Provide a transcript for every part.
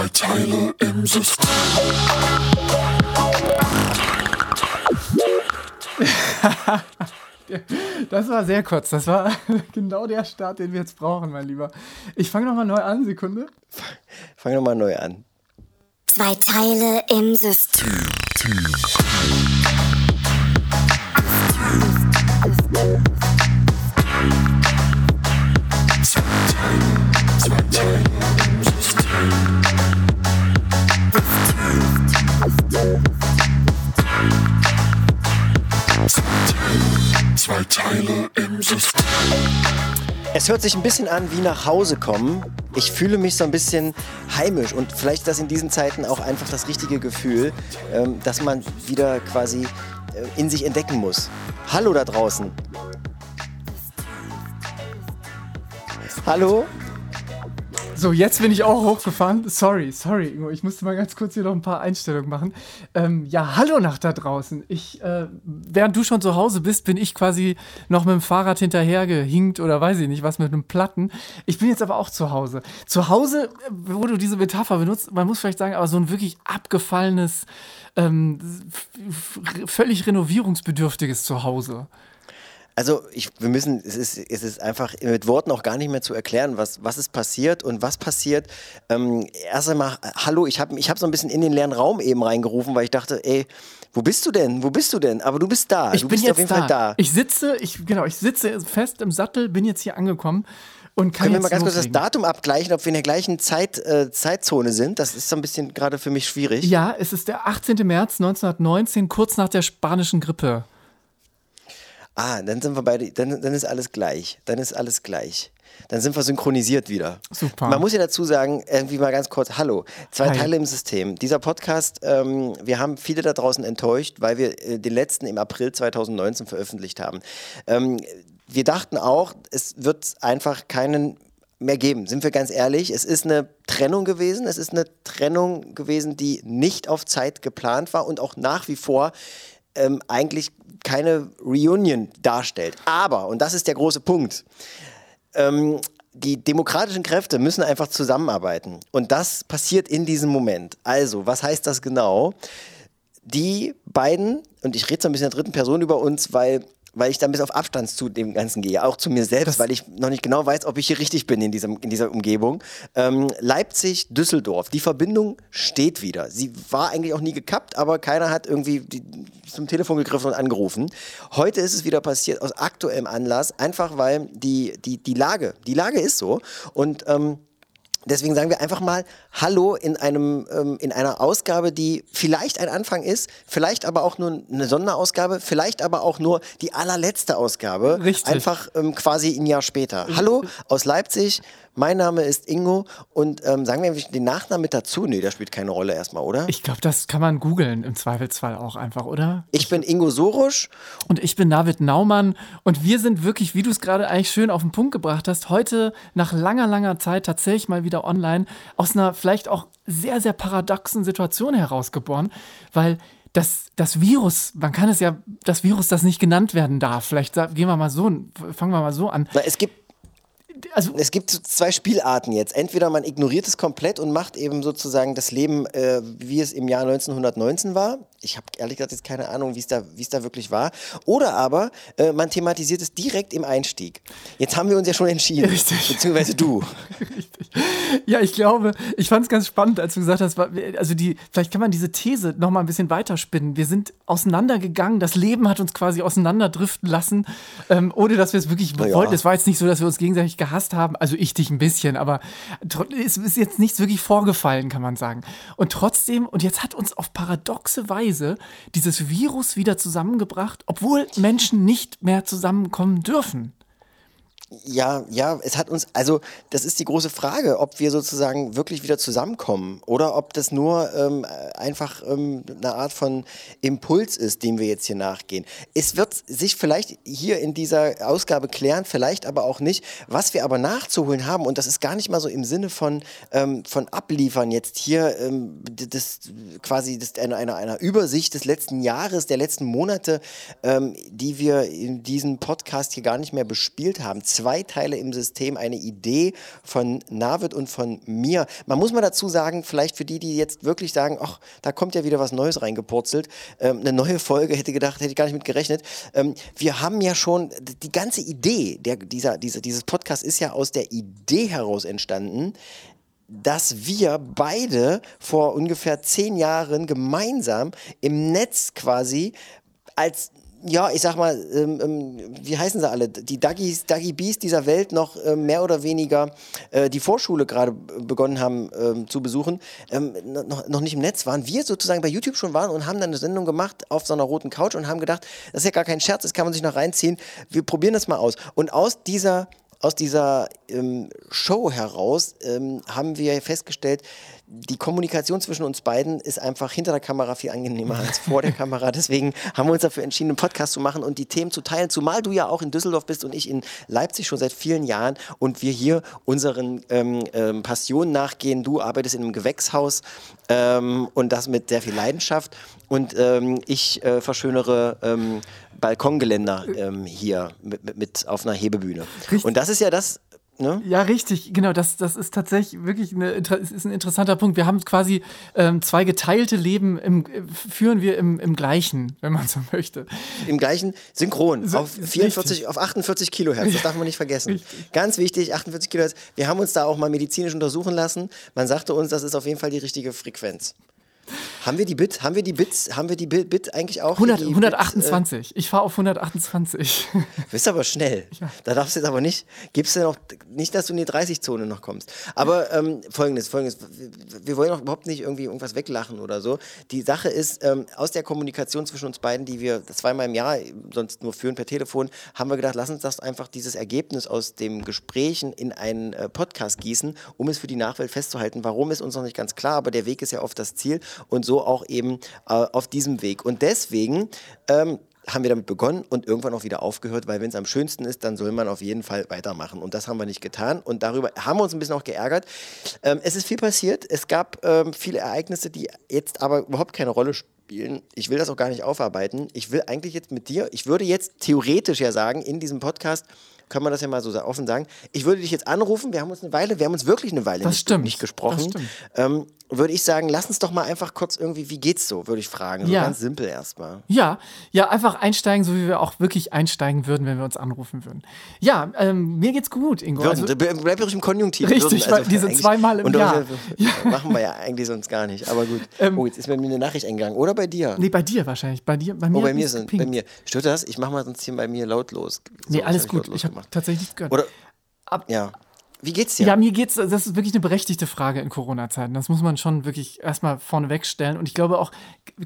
Zwei Teile im System. Das war sehr kurz. Das war genau der Start, den wir jetzt brauchen, mein Lieber. Ich fange nochmal neu an, Sekunde. Fang nochmal neu an. Zwei Teile im System. Zwei Teile im System. Teile im System. Es hört sich ein bisschen an wie nach Hause kommen. Ich fühle mich so ein bisschen heimisch und vielleicht das in diesen Zeiten auch einfach das richtige Gefühl, ähm, dass man wieder quasi äh, in sich entdecken muss. Hallo da draußen. Hallo? So, jetzt bin ich auch hochgefahren. Sorry, sorry, Ingo. Ich musste mal ganz kurz hier noch ein paar Einstellungen machen. Ähm, ja, hallo nach da draußen. Ich, äh, während du schon zu Hause bist, bin ich quasi noch mit dem Fahrrad hinterhergehinkt oder weiß ich nicht was mit einem Platten. Ich bin jetzt aber auch zu Hause. Zu Hause, wo du diese Metapher benutzt, man muss vielleicht sagen, aber so ein wirklich abgefallenes, ähm, völlig renovierungsbedürftiges Zuhause. Also ich, wir müssen, es ist, es ist einfach mit Worten auch gar nicht mehr zu erklären, was, was ist passiert und was passiert. Ähm, erst einmal, hallo, ich habe ich hab so ein bisschen in den leeren Raum eben reingerufen, weil ich dachte, ey, wo bist du denn? Wo bist du denn? Aber du bist da. Ich du bin bist jetzt auf jeden da. Fall da. Ich sitze, ich, genau, ich sitze fest im Sattel, bin jetzt hier angekommen und kann Können wir mal ganz kurz das loslegen. Datum abgleichen, ob wir in der gleichen Zeit, äh, Zeitzone sind? Das ist so ein bisschen gerade für mich schwierig. Ja, es ist der 18. März 1919, kurz nach der spanischen Grippe. Ah, dann sind wir beide, dann, dann ist alles gleich. Dann ist alles gleich. Dann sind wir synchronisiert wieder. Super. Man muss ja dazu sagen, irgendwie mal ganz kurz, hallo, zwei Hi. Teile im System. Dieser Podcast, ähm, wir haben viele da draußen enttäuscht, weil wir äh, den letzten im April 2019 veröffentlicht haben. Ähm, wir dachten auch, es wird einfach keinen mehr geben, sind wir ganz ehrlich. Es ist eine Trennung gewesen. Es ist eine Trennung gewesen, die nicht auf Zeit geplant war und auch nach wie vor ähm, eigentlich keine Reunion darstellt. Aber, und das ist der große Punkt, ähm, die demokratischen Kräfte müssen einfach zusammenarbeiten. Und das passiert in diesem Moment. Also, was heißt das genau? Die beiden, und ich rede so ein bisschen in der dritten Person über uns, weil, weil ich da ein bisschen auf Abstand zu dem Ganzen gehe, auch zu mir selbst, weil ich noch nicht genau weiß, ob ich hier richtig bin in, diesem, in dieser Umgebung. Ähm, Leipzig, Düsseldorf, die Verbindung steht wieder. Sie war eigentlich auch nie gekappt, aber keiner hat irgendwie die, zum Telefon gegriffen und angerufen. Heute ist es wieder passiert aus aktuellem Anlass, einfach weil die, die, die Lage, die Lage ist so. Und ähm, Deswegen sagen wir einfach mal Hallo in, einem, ähm, in einer Ausgabe, die vielleicht ein Anfang ist, vielleicht aber auch nur eine Sonderausgabe, vielleicht aber auch nur die allerletzte Ausgabe. Richtig. Einfach ähm, quasi ein Jahr später. Hallo aus Leipzig, mein Name ist Ingo und ähm, sagen wir den Nachnamen mit dazu? Nee, der spielt keine Rolle erstmal, oder? Ich, Ich glaube, das kann man googeln im Zweifelsfall auch einfach, oder? bin Ingo Sorusch Und ich bin David Naumann und wir sind wirklich, wie du es gerade eigentlich schön auf den Punkt gebracht hast, heute nach langer, langer Zeit tatsächlich mal wieder online aus einer vielleicht auch sehr, sehr paradoxen Situation herausgeboren, weil das, das Virus, man kann es ja, das Virus, das nicht genannt werden darf, vielleicht gehen wir mal so, fangen wir mal so an. Na, es gibt Also Es gibt zwei Spielarten jetzt. Entweder man ignoriert es komplett und macht eben sozusagen das Leben, äh, wie es im Jahr 1919 war. Ich habe ehrlich gesagt jetzt keine Ahnung, wie es da, es da wirklich war. Oder aber äh, man thematisiert es direkt im Einstieg. Jetzt haben wir uns ja schon entschieden. Richtig. Beziehungsweise du. Ja, ich glaube, ich fand es ganz spannend, als du gesagt hast, also die, vielleicht kann man diese These noch mal ein bisschen weiterspinnen. Wir sind auseinandergegangen, das Leben hat uns quasi auseinanderdriften lassen, ähm, ohne dass wir es wirklich ja. wollten. Es war jetzt nicht so, dass wir uns gegenseitig gehasst haben, also ich dich ein bisschen, aber es ist jetzt nichts wirklich vorgefallen, kann man sagen. Und trotzdem, und jetzt hat uns auf paradoxe Weise dieses Virus wieder zusammengebracht, obwohl Menschen nicht mehr zusammenkommen dürfen. Ja, ja, es hat uns, also das ist die große Frage, ob wir sozusagen wirklich wieder zusammenkommen oder ob das nur ähm, einfach ähm, eine Art von Impuls ist, dem wir jetzt hier nachgehen. Es wird sich vielleicht hier in dieser Ausgabe klären, vielleicht aber auch nicht. Was wir aber nachzuholen haben, und das ist gar nicht mal so im Sinne von, ähm, von abliefern jetzt hier, ähm, das quasi das, einer, einer, Übersicht des letzten Jahres, der letzten Monate, ähm, die wir in diesem Podcast hier gar nicht mehr bespielt haben. Zwei Teile im System, eine Idee von Navid und von mir. Man muss mal dazu sagen, vielleicht für die, die jetzt wirklich sagen, ach, da kommt ja wieder was Neues reingepurzelt, ähm, eine neue Folge, hätte gedacht, hätte ich gar nicht mit gerechnet. Ähm, wir haben ja schon, die ganze Idee der, dieser, dieser, dieses Podcast ist ja aus der Idee heraus entstanden, dass wir beide vor ungefähr zehn Jahren gemeinsam im Netz quasi als ja, ich sag mal, ähm, ähm, wie heißen sie alle? Die Duggies, Duggy Bees dieser Welt noch äh, mehr oder weniger äh, die Vorschule gerade begonnen haben ähm, zu besuchen, ähm, noch, noch nicht im Netz waren. Wir sozusagen bei YouTube schon waren und haben dann eine Sendung gemacht auf so einer roten Couch und haben gedacht, das ist ja gar kein Scherz, das kann man sich noch reinziehen. Wir probieren das mal aus. Und aus dieser aus dieser ähm, Show heraus ähm, haben wir festgestellt, die Kommunikation zwischen uns beiden ist einfach hinter der Kamera viel angenehmer als vor der Kamera. Deswegen haben wir uns dafür entschieden, einen Podcast zu machen und die Themen zu teilen. Zumal du ja auch in Düsseldorf bist und ich in Leipzig schon seit vielen Jahren und wir hier unseren ähm, ähm, Passionen nachgehen. Du arbeitest in einem Gewächshaus ähm, und das mit sehr viel Leidenschaft und ähm, ich äh, verschönere ähm, Balkongeländer ähm, hier mit, mit, mit auf einer Hebebühne. Richtig. Und das ist ja das, ne? Ja, richtig, genau. Das, das ist tatsächlich wirklich eine, ist ein interessanter Punkt. Wir haben quasi ähm, zwei geteilte Leben, im, äh, führen wir im, im gleichen, wenn man so möchte. Im gleichen Synchron So- auf ist 44, richtig. auf 48 Kilohertz. Das darf man nicht vergessen. Ganz wichtig, 48 Kilohertz. Wir haben uns da auch mal medizinisch untersuchen lassen. Man sagte uns, das ist auf jeden Fall die richtige Frequenz. Haben wir die Bit? Haben wir die Bits? Haben wir die Bit, Bit eigentlich auch? 100, die 128. ich fahre auf 128. Bit, äh, bist aber schnell. Da darfst du jetzt aber nicht. Gibst du noch nicht, dass du in die 30-Zone noch kommst. Aber ähm, folgendes, folgendes. Wir- wollen auch überhaupt nicht irgendwie irgendwas weglachen oder so. Die Sache ist, ähm, aus der Kommunikation zwischen uns beiden, die wir zweimal im Jahr sonst nur führen per Telefon, haben wir gedacht, lass uns das einfach dieses Ergebnis aus dem Gesprächen in einen äh, Podcast gießen, um es für die Nachwelt festzuhalten. Warum ist uns noch nicht ganz klar, aber der Weg ist ja oft das Ziel und so auch eben äh, auf diesem Weg. Und deswegen ähm, haben wir damit begonnen und irgendwann auch wieder aufgehört, weil wenn es am schönsten ist, dann soll man auf jeden Fall weitermachen. Und das haben wir nicht getan. Und darüber haben wir uns ein bisschen auch geärgert. Ähm, es ist viel passiert. Es gab ähm, viele Ereignisse, die jetzt aber überhaupt keine Rolle spielen. Ich will das auch gar nicht aufarbeiten. Ich will eigentlich jetzt mit dir, ich würde jetzt theoretisch ja sagen, in diesem Podcast, kann man das ja mal so offen sagen, ich würde dich jetzt anrufen, wir haben uns eine Weile, wir haben uns wirklich eine Weile Das nicht, stimmt, nicht gesprochen. Ähm, würde ich sagen, lass uns doch mal einfach kurz irgendwie, wie geht's so, würde ich fragen. So Ja. ganz simpel erstmal. Ja, ja, einfach einsteigen, so wie wir auch wirklich einsteigen würden, wenn wir uns anrufen würden. Ja, ähm, mir geht's gut, Ingo. Würden, Also, bleib ruhig im Konjunktiv. Richtig, Würden, weil diese zweimal im und Jahr. Wir, machen wir ja eigentlich sonst gar nicht. Aber gut. Ähm, oh, jetzt ist bei mir eine Nachricht eingegangen. Oder bei dir? nee, bei dir wahrscheinlich. Bei dir, bei mir. oh, bei mir sind, bei mir. Stört das? Ich mache mal sonst hier bei mir lautlos. So, Nee, alles gut. Ich habe gemacht. tatsächlich nichts gehört. Oder, Ab- ja. Wie geht's dir? Ja, mir geht's, das ist wirklich eine berechtigte Frage in Corona-Zeiten. Das muss man schon wirklich erstmal vorneweg stellen. Und ich glaube auch,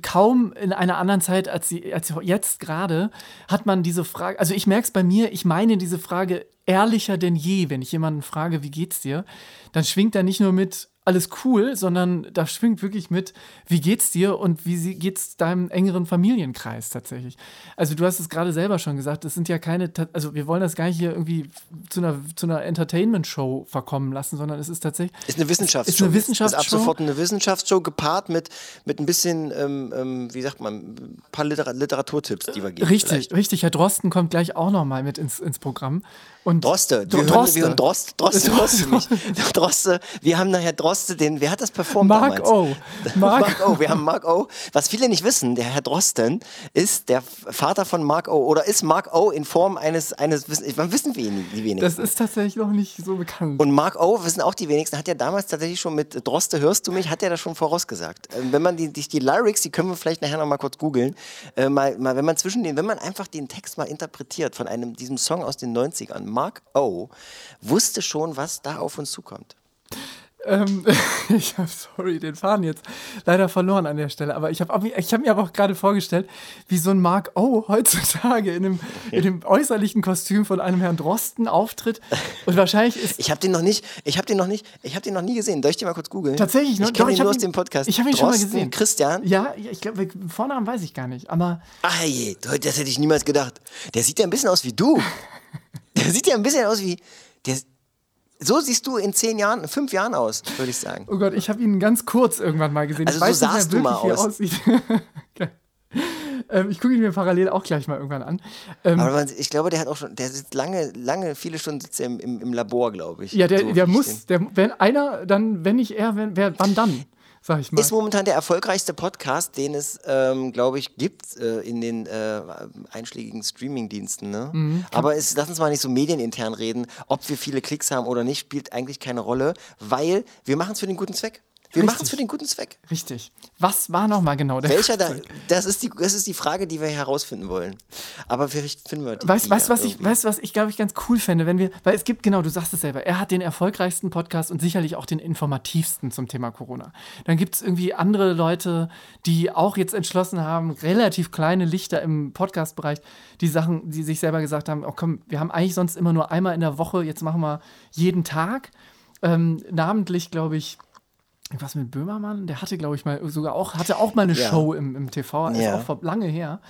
kaum in einer anderen Zeit als, sie, als jetzt gerade hat man diese Frage, also ich merke es bei mir, ich meine diese Frage ehrlicher denn je, wenn ich jemanden frage, wie geht's dir, dann schwingt da nicht nur mit alles cool, sondern da schwingt wirklich mit, wie geht's dir und wie geht's deinem engeren Familienkreis tatsächlich. Also du hast es gerade selber schon gesagt, es sind ja keine, also wir wollen das gar nicht hier irgendwie zu einer, zu einer Entertainment-Show verkommen lassen, sondern es ist tatsächlich, Ist eine Wissenschaftsshow. Ist eine. Wissenschaftsshow. Ist ab sofort eine Wissenschaftsshow gepaart mit, mit ein bisschen, ähm, ähm, wie sagt man, ein paar Liter Literaturtipps, die wir geben. richtig, vielleicht. richtig, Herr Drosten kommt gleich auch nochmal mit ins, ins Programm. Und Droste, Dro- wir hören, wir hören Droste, Droste, Droste. Droste, nicht. Droste, wir haben nachher Droste, den, wer hat das performt Mark damals? O. Mark, Mark O. Wir haben Mark O. Was viele nicht wissen, der Herr Drosten ist der Vater von Mark O. Oder ist Mark O in Form eines, eines Wissen, wann wissen wir ihn, die wenigsten? das ist tatsächlich noch nicht so bekannt. Und Mark O, wissen auch die wenigsten, hat ja damals tatsächlich schon mit Droste, hörst du mich, hat er das schon vorausgesagt. Ähm, wenn man die, die, die Lyrics, die können wir vielleicht nachher noch mal kurz googeln, äh, mal, mal, wenn man zwischen den, wenn man einfach den Text mal interpretiert von einem, diesem Song aus den 90ern, Mark O wusste schon, was da auf uns zukommt. Ähm, ich habe, sorry, den Faden jetzt leider verloren an der Stelle. Aber ich habe ich hab mir aber auch gerade vorgestellt, wie so ein Mark O heutzutage in dem, in dem äußerlichen Kostüm von einem Herrn Drosten auftritt. Und wahrscheinlich ist. Ich habe den noch nicht, ich habe den noch nicht, ich habe den noch nie gesehen. Soll ich den mal kurz googeln? Tatsächlich, ne? Ich kenne ich ihn nur aus dem Podcast. ich hab ihn schon mal Drosten, gesehen. Christian. Ja, ja, ich glaube, Vornamen weiß ich gar nicht. Aber Ah je, das hätte ich niemals gedacht. Der sieht ja ein bisschen aus wie du. Der sieht ja ein bisschen aus wie. Der, so siehst du in zehn Jahren, fünf Jahren aus, würde ich sagen. Oh Gott, ich habe ihn ganz kurz irgendwann mal gesehen. Also ich so weiß sahst nicht du mal aus. wie aussieht. Ähm, ich gucke ihn mir parallel auch gleich mal irgendwann an. Ähm, Aber man, ich glaube, der hat auch schon, der sitzt lange, lange, viele Stunden sitzt er im, im, im Labor, glaube ich. ja, der, So der muss, der, wenn einer, dann, wenn nicht er, wenn, wer, wann dann? Sag ich mal. Ist momentan der erfolgreichste Podcast, den es, ähm, glaube ich, gibt äh, in den äh, einschlägigen Streamingdiensten. Ne? Mhm, Aber es, lass uns mal nicht so medienintern reden. Ob wir viele Klicks haben oder nicht, spielt eigentlich keine Rolle, weil wir machen es für den guten Zweck. Wir machen es für den guten Zweck. Richtig. Was war nochmal genau der Welcher da, das ist, die, das ist die Frage, die wir herausfinden wollen. Aber vielleicht finden wir die. Weißt du, was, was ich, weißt, was ich glaube ich ganz cool fände, wenn wir, weil es gibt genau, du sagst es selber, er hat den erfolgreichsten Podcast und sicherlich auch den informativsten zum Thema Corona. Dann gibt es irgendwie andere Leute, die auch jetzt entschlossen haben, relativ kleine Lichter im Podcast-Bereich, die Sachen, die sich selber gesagt haben, oh komm, wir haben eigentlich sonst immer nur einmal in der Woche, jetzt machen wir jeden Tag. Ähm, namentlich, glaube ich, was mit Böhmermann? Der hatte, glaube ich, mal sogar auch, hatte auch mal eine Ja. Show im, im TV, ist Ja. auch vor, lange her.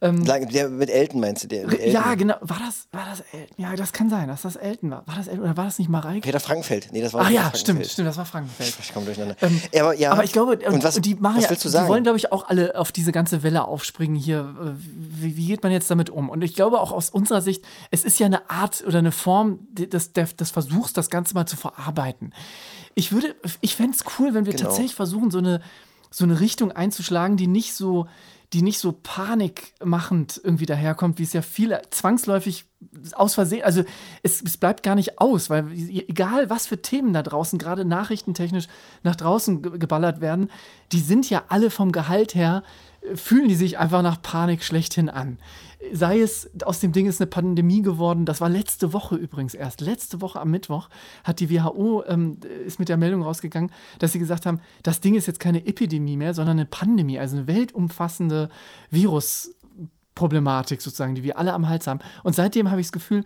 Lang- Der mit Elton meinst du? Der, Elton. Ja, genau. War das, war das Elton? Ja, das kann sein, dass das Elton war. War das Elton oder war das nicht Mareike? Peter Frankenfeld. Nee, das war Ach ja, stimmt, stimmt, das war Frankenfeld. Ich komme durcheinander. Ähm, aber, ja. Aber ich glaube, und was, die machen was willst du die sagen? wollen, glaube ich, auch alle auf diese ganze Welle aufspringen hier. Wie, wie geht man jetzt damit um? Und ich glaube auch aus unserer Sicht, es ist ja eine Art oder eine Form des, des Versuchs, das Ganze mal zu verarbeiten. Ich würde, ich fände es cool, wenn wir Genau. tatsächlich versuchen, so eine, so eine Richtung einzuschlagen, die nicht so, die nicht so panikmachend irgendwie daherkommt, wie es ja viele zwangsläufig aus Versehen, also es, es bleibt gar nicht aus, weil egal was für Themen da draußen, gerade nachrichtentechnisch nach draußen ge- geballert werden, die sind ja alle vom Gehalt her, fühlen die sich einfach nach Panik schlechthin an. Sei es, aus dem Ding ist eine Pandemie geworden, das war letzte Woche übrigens erst, letzte Woche am Mittwoch hat die WHO, ähm, ist mit der Meldung rausgegangen, dass sie gesagt haben, das Ding ist jetzt keine Epidemie mehr, sondern eine Pandemie, also eine weltumfassende Virusproblematik sozusagen, die wir alle am Hals haben. Und seitdem habe ich das Gefühl,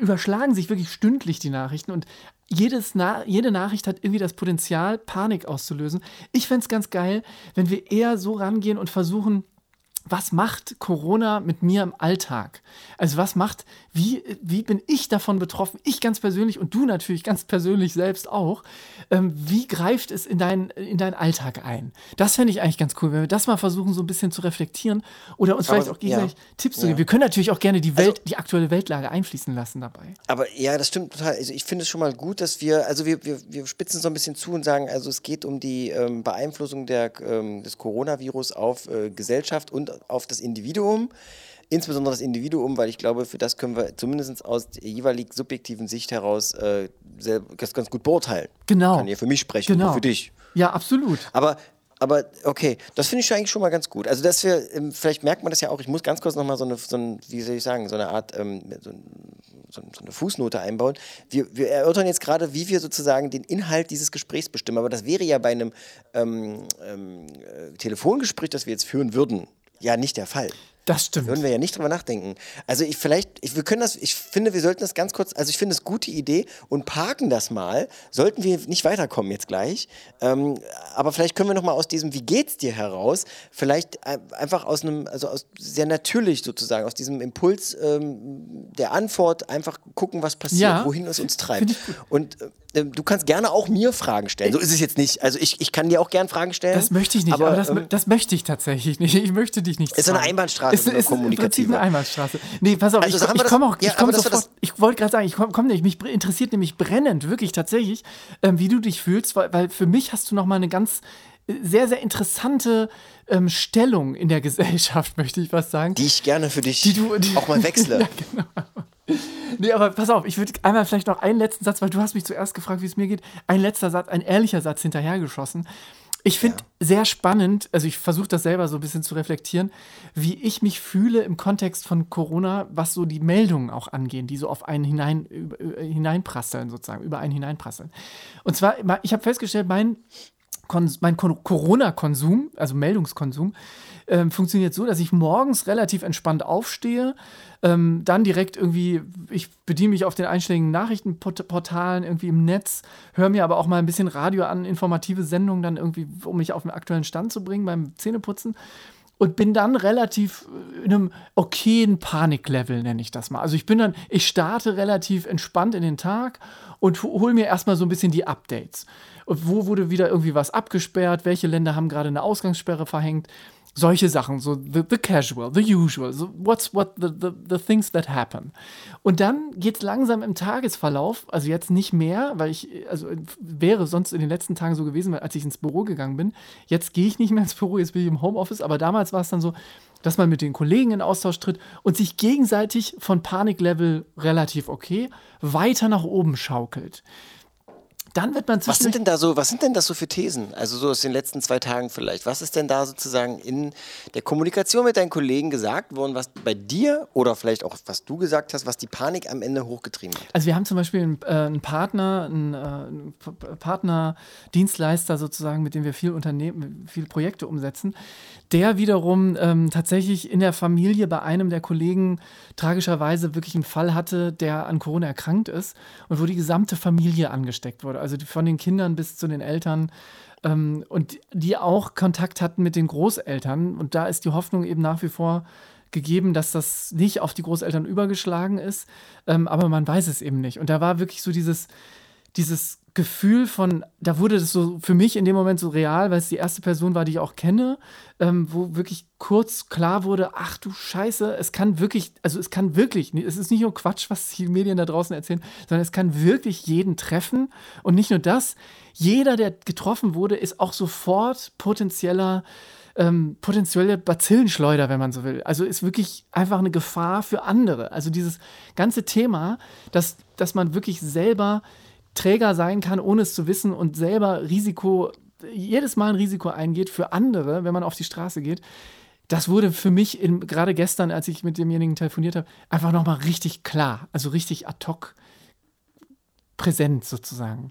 überschlagen sich wirklich stündlich die Nachrichten und jedes Na jede Nachricht hat irgendwie das Potenzial, Panik auszulösen. Ich fände es ganz geil, wenn wir eher so rangehen und versuchen, was macht Corona mit mir im Alltag? Also was macht, wie, wie bin ich davon betroffen? Ich ganz persönlich und du natürlich ganz persönlich selbst auch. Ähm, wie greift es in, dein, in deinen Alltag ein? Das fände ich eigentlich ganz cool, wenn wir das mal versuchen, so ein bisschen zu reflektieren oder uns Aber- vielleicht auch gegenseitig ja. Tipps zu Ja. geben. Wir können natürlich auch gerne die Welt, die aktuelle Weltlage einfließen lassen dabei. Aber ja, das stimmt total. Also ich finde es schon mal gut, dass wir, also wir, wir, wir spitzen so ein bisschen zu und sagen, also es geht um die ähm, Beeinflussung der, ähm, des Coronavirus auf äh, Gesellschaft und auf das Individuum. Insbesondere das Individuum, weil ich glaube, für das können wir zumindest aus der jeweilig subjektiven Sicht heraus äh, sehr, ganz, gut beurteilen. Genau. Kann ja für mich sprechen, Genau. für dich. Ja, absolut. Aber, aber okay, das finde ich schon eigentlich schon mal ganz gut. Also, dass wir, ähm, vielleicht merkt man das ja auch, ich muss ganz kurz nochmal so eine, so ein, wie soll ich sagen, so eine Art, ähm, so, so eine Fußnote einbauen. Wir, wir erörtern jetzt gerade, wie wir sozusagen den Inhalt dieses Gesprächs bestimmen. Aber das wäre ja bei einem ähm, ähm, äh, Telefongespräch, das wir jetzt führen würden, ja nicht der Fall. Das stimmt. Würden wir ja nicht drüber nachdenken. Also ich vielleicht, ich, wir können das, ich finde, wir sollten das ganz kurz, also ich finde es gute Idee und parken das mal. Sollten wir nicht weiterkommen jetzt gleich. Ähm, aber vielleicht können wir noch mal aus diesem Wie geht's dir heraus, vielleicht ein- einfach aus einem, also aus sehr natürlich sozusagen, aus diesem Impuls ähm, der Antwort einfach gucken, was passiert, Ja, wohin es uns treibt. Und äh, du kannst gerne auch mir Fragen stellen. So ist es jetzt nicht. Also ich, ich kann dir auch gern Fragen stellen. Das möchte ich nicht, aber, das, ähm, das möchte ich tatsächlich nicht. Ich möchte dich nicht. Ist so eine. Einbahnstraße, Ist, ist im Prinzip eine Einbahnstraße. Nee, pass auf, Also ich, ich komme auch, ja, ich aber war sofort. Ich wollte gerade sagen, ich komme komm nicht, mich interessiert nämlich brennend, wirklich tatsächlich, ähm, wie du dich fühlst, weil, weil für mich hast du noch mal eine ganz äh, sehr, sehr interessante ähm, Stellung in der Gesellschaft, möchte ich was sagen. die ich gerne für dich Die du- die- auch mal wechsle. Ja, genau. Nee, aber pass auf, ich würde einmal vielleicht noch einen letzten Satz, weil du hast mich zuerst gefragt, wie es mir geht. Ein letzter Satz, ein ehrlicher Satz hinterhergeschossen. Ich finde sehr spannend, also ich versuche das selber so ein bisschen zu reflektieren, wie ich mich fühle im Kontext von Corona, was so die Meldungen auch angehen, die so auf einen hinein, über- hineinprasseln, sozusagen, über einen hineinprasseln. Und zwar, ich habe festgestellt, mein mein Kon- Corona-Konsum, also Meldungskonsum, ähm, funktioniert so, dass ich morgens relativ entspannt aufstehe, ähm, dann direkt irgendwie, ich bediene mich auf den einschlägigen Nachrichtenportalen irgendwie im Netz, höre mir aber auch mal ein bisschen Radio an, informative Sendungen dann irgendwie, um mich auf den aktuellen Stand zu bringen beim Zähneputzen und bin dann relativ äh, in einem okayen Paniklevel, nenne ich das mal. Also ich bin dann, ich starte relativ entspannt in den Tag und hole mir erstmal so ein bisschen die Updates. Wo wurde wieder irgendwie was abgesperrt? Welche Länder haben gerade eine Ausgangssperre verhängt? Solche Sachen, so the, the casual, the usual, so what's what the, the, the things that happen. Und dann geht es langsam im Tagesverlauf, also jetzt nicht mehr, weil ich, also wäre sonst in den letzten Tagen so gewesen, als ich ins Büro gegangen bin. Jetzt gehe ich nicht mehr ins Büro, jetzt bin ich im Homeoffice, aber damals war es dann so, dass man mit den Kollegen in Austausch tritt und sich gegenseitig von Paniklevel relativ okay weiter nach oben schaukelt. Dann wird man Was sind denn da so, was sind denn das so für Thesen? Also so aus den letzten zwei Tagen vielleicht. Was ist denn da sozusagen in der Kommunikation mit deinen Kollegen gesagt worden, was bei dir oder vielleicht auch was du gesagt hast, was die Panik am Ende hochgetrieben hat? Also wir haben zum Beispiel einen, äh, einen Partner, einen, äh, einen Partner-Dienstleister sozusagen, mit dem wir viel Unternehmen, viele Projekte umsetzen, der wiederum ähm, tatsächlich in der Familie bei einem der Kollegen tragischerweise wirklich einen Fall hatte, der an Corona erkrankt ist und wo die gesamte Familie angesteckt wurde. Also von den Kindern bis zu den Eltern. Ähm, und die auch Kontakt hatten mit den Großeltern. Und da ist die Hoffnung eben nach wie vor gegeben, dass das nicht auf die Großeltern übergeschlagen ist, ähm, aber man weiß es eben nicht. Und da war wirklich so dieses, dieses Gefühl von, da wurde das so für mich in dem Moment so real, weil es die erste Person war, die ich auch kenne, ähm, wo wirklich kurz klar wurde, ach du Scheiße, es kann wirklich, also es kann wirklich, es ist nicht nur Quatsch, was die Medien da draußen erzählen, sondern es kann wirklich jeden treffen. Und nicht nur das, jeder, der getroffen wurde, ist auch sofort potenzieller ähm, potenzielle Bazillenschleuder, wenn man so will. Also ist wirklich einfach eine Gefahr für andere. Also dieses ganze Thema, dass, dass man wirklich selber Träger sein kann, ohne es zu wissen und selber Risiko, jedes Mal ein Risiko eingeht für andere, wenn man auf die Straße geht. Das wurde für mich in, gerade gestern, als ich mit demjenigen telefoniert habe, einfach nochmal richtig klar. Also richtig ad hoc präsent sozusagen.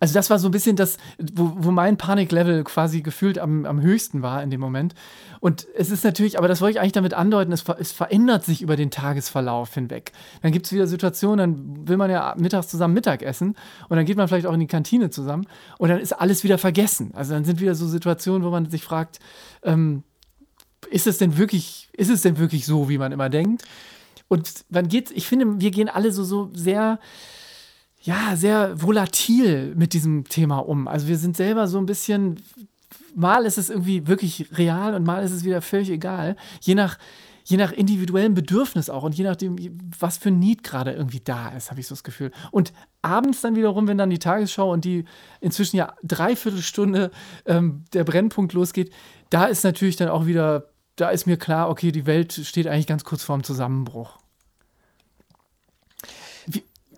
Also das war so ein bisschen das, wo, wo mein Paniklevel quasi gefühlt am, am höchsten war in dem Moment. Und es ist natürlich, aber das wollte ich eigentlich damit andeuten, es, es verändert sich über den Tagesverlauf hinweg. Dann gibt es wieder Situationen, dann will man ja mittags zusammen Mittag essen und dann geht man vielleicht auch in die Kantine zusammen und dann ist alles wieder vergessen. Also dann sind wieder so Situationen, wo man sich fragt, ähm, ist es denn wirklich, ist es denn wirklich so, wie man immer denkt? Und man geht, ich finde, wir gehen alle so, so sehr, ja, sehr volatil mit diesem Thema um. Also wir sind selber so ein bisschen, mal ist es irgendwie wirklich real und mal ist es wieder völlig egal. Je nach, je nach individuellem Bedürfnis auch und je nachdem, was für ein Need gerade irgendwie da ist, habe ich so das Gefühl. Und abends dann wiederum, wenn dann die Tagesschau und die inzwischen ja dreiviertel Stunde ähm, der Brennpunkt losgeht, da ist natürlich dann auch wieder, da ist mir klar, okay, die Welt steht eigentlich ganz kurz vorm Zusammenbruch.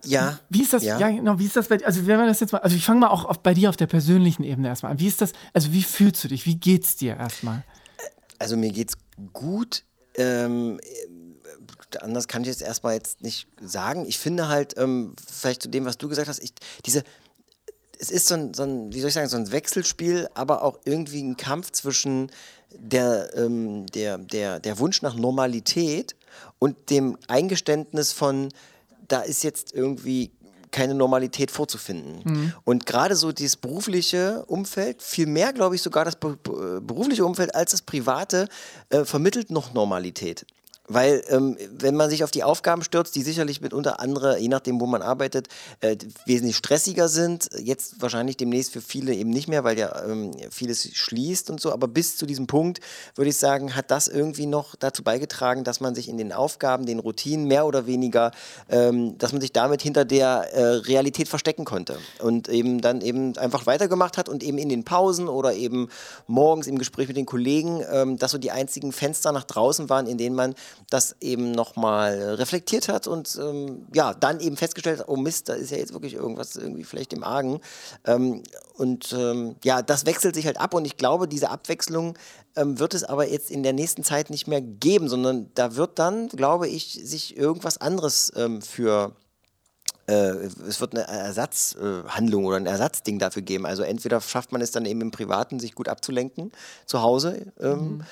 Ja. Wie ist das, ja, genau, wie ist das bei? Also, wenn man das jetzt mal, also ich fange mal auch auf, bei dir auf der persönlichen Ebene erstmal an. Wie ist das, also wie fühlst du dich? Wie geht's dir erstmal? Also mir geht's gut. Ähm, äh, anders kann ich jetzt erstmal jetzt nicht sagen. Ich finde halt, ähm, vielleicht zu dem, was du gesagt hast, ich, diese, es ist so ein, so ein, wie soll ich sagen, so ein Wechselspiel, aber auch irgendwie ein Kampf zwischen der, ähm, der, der, der Wunsch nach Normalität und dem Eingeständnis von, da ist jetzt irgendwie keine Normalität vorzufinden. Und gerade so dieses berufliche Umfeld, viel mehr glaube ich sogar das be be- berufliche Umfeld als das private, äh, vermittelt noch Normalität. Weil ähm, wenn man sich auf die Aufgaben stürzt, die sicherlich mitunter andere, je nachdem wo man arbeitet, äh, wesentlich stressiger sind, jetzt wahrscheinlich demnächst für viele eben nicht mehr, weil ja ähm, vieles schließt und so, aber bis zu diesem Punkt würde ich sagen, hat das irgendwie noch dazu beigetragen, dass man sich in den Aufgaben, den Routinen mehr oder weniger, ähm, dass man sich damit hinter der äh, Realität verstecken konnte und eben dann eben einfach weitergemacht hat und eben in den Pausen oder eben morgens im Gespräch mit den Kollegen, ähm, dass so die einzigen Fenster nach draußen waren, in denen man das eben nochmal reflektiert hat und ähm, ja, dann eben festgestellt hat, oh Mist, da ist ja jetzt wirklich irgendwas irgendwie vielleicht im Argen. Ähm, und ähm, ja, das wechselt sich halt ab und ich glaube, diese Abwechslung ähm, wird es aber jetzt in der nächsten Zeit nicht mehr geben, sondern da wird dann, glaube ich, sich irgendwas anderes ähm, für äh, es wird eine Ersatzhandlung oder ein Ersatzding dafür geben. Also entweder schafft man es dann eben im Privaten, sich gut abzulenken zu Hause. Ähm,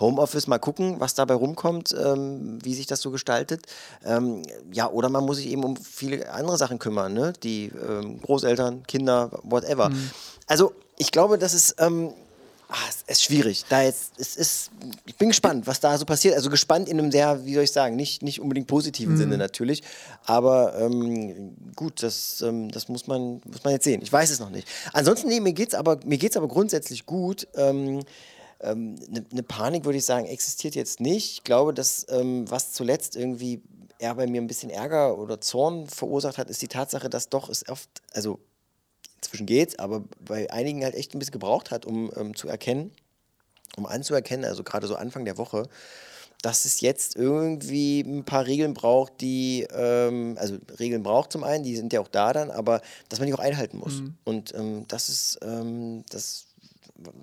Homeoffice mal gucken, was dabei rumkommt, ähm, wie sich das so gestaltet. Ähm, ja, oder man muss sich eben um viele andere Sachen kümmern, ne? die ähm, Großeltern, Kinder, whatever. Also ich glaube, das ist, ähm, ah, es ist schwierig. Da jetzt, es ist, ich bin gespannt, was da so passiert. Also gespannt in einem sehr, wie soll ich sagen, nicht, nicht unbedingt positiven Sinne natürlich, aber ähm, gut, das, ähm, das muss man, muss man jetzt sehen. Ich weiß es noch nicht. Ansonsten, nee, mir geht's aber, mir geht's aber grundsätzlich gut. Ähm, eine ne Panik, würde ich sagen, existiert jetzt nicht. Ich glaube, dass ähm, was zuletzt irgendwie eher bei mir ein bisschen Ärger oder Zorn verursacht hat, ist die Tatsache, dass doch es oft, also inzwischen geht's, aber bei einigen halt echt ein bisschen gebraucht hat, um ähm, zu erkennen, um anzuerkennen, also gerade so Anfang der Woche, dass es jetzt irgendwie ein paar Regeln braucht, die, ähm, also Regeln braucht zum einen, die sind ja auch da dann, aber dass man die auch einhalten muss. Mhm. Und ähm, das ist, ähm, das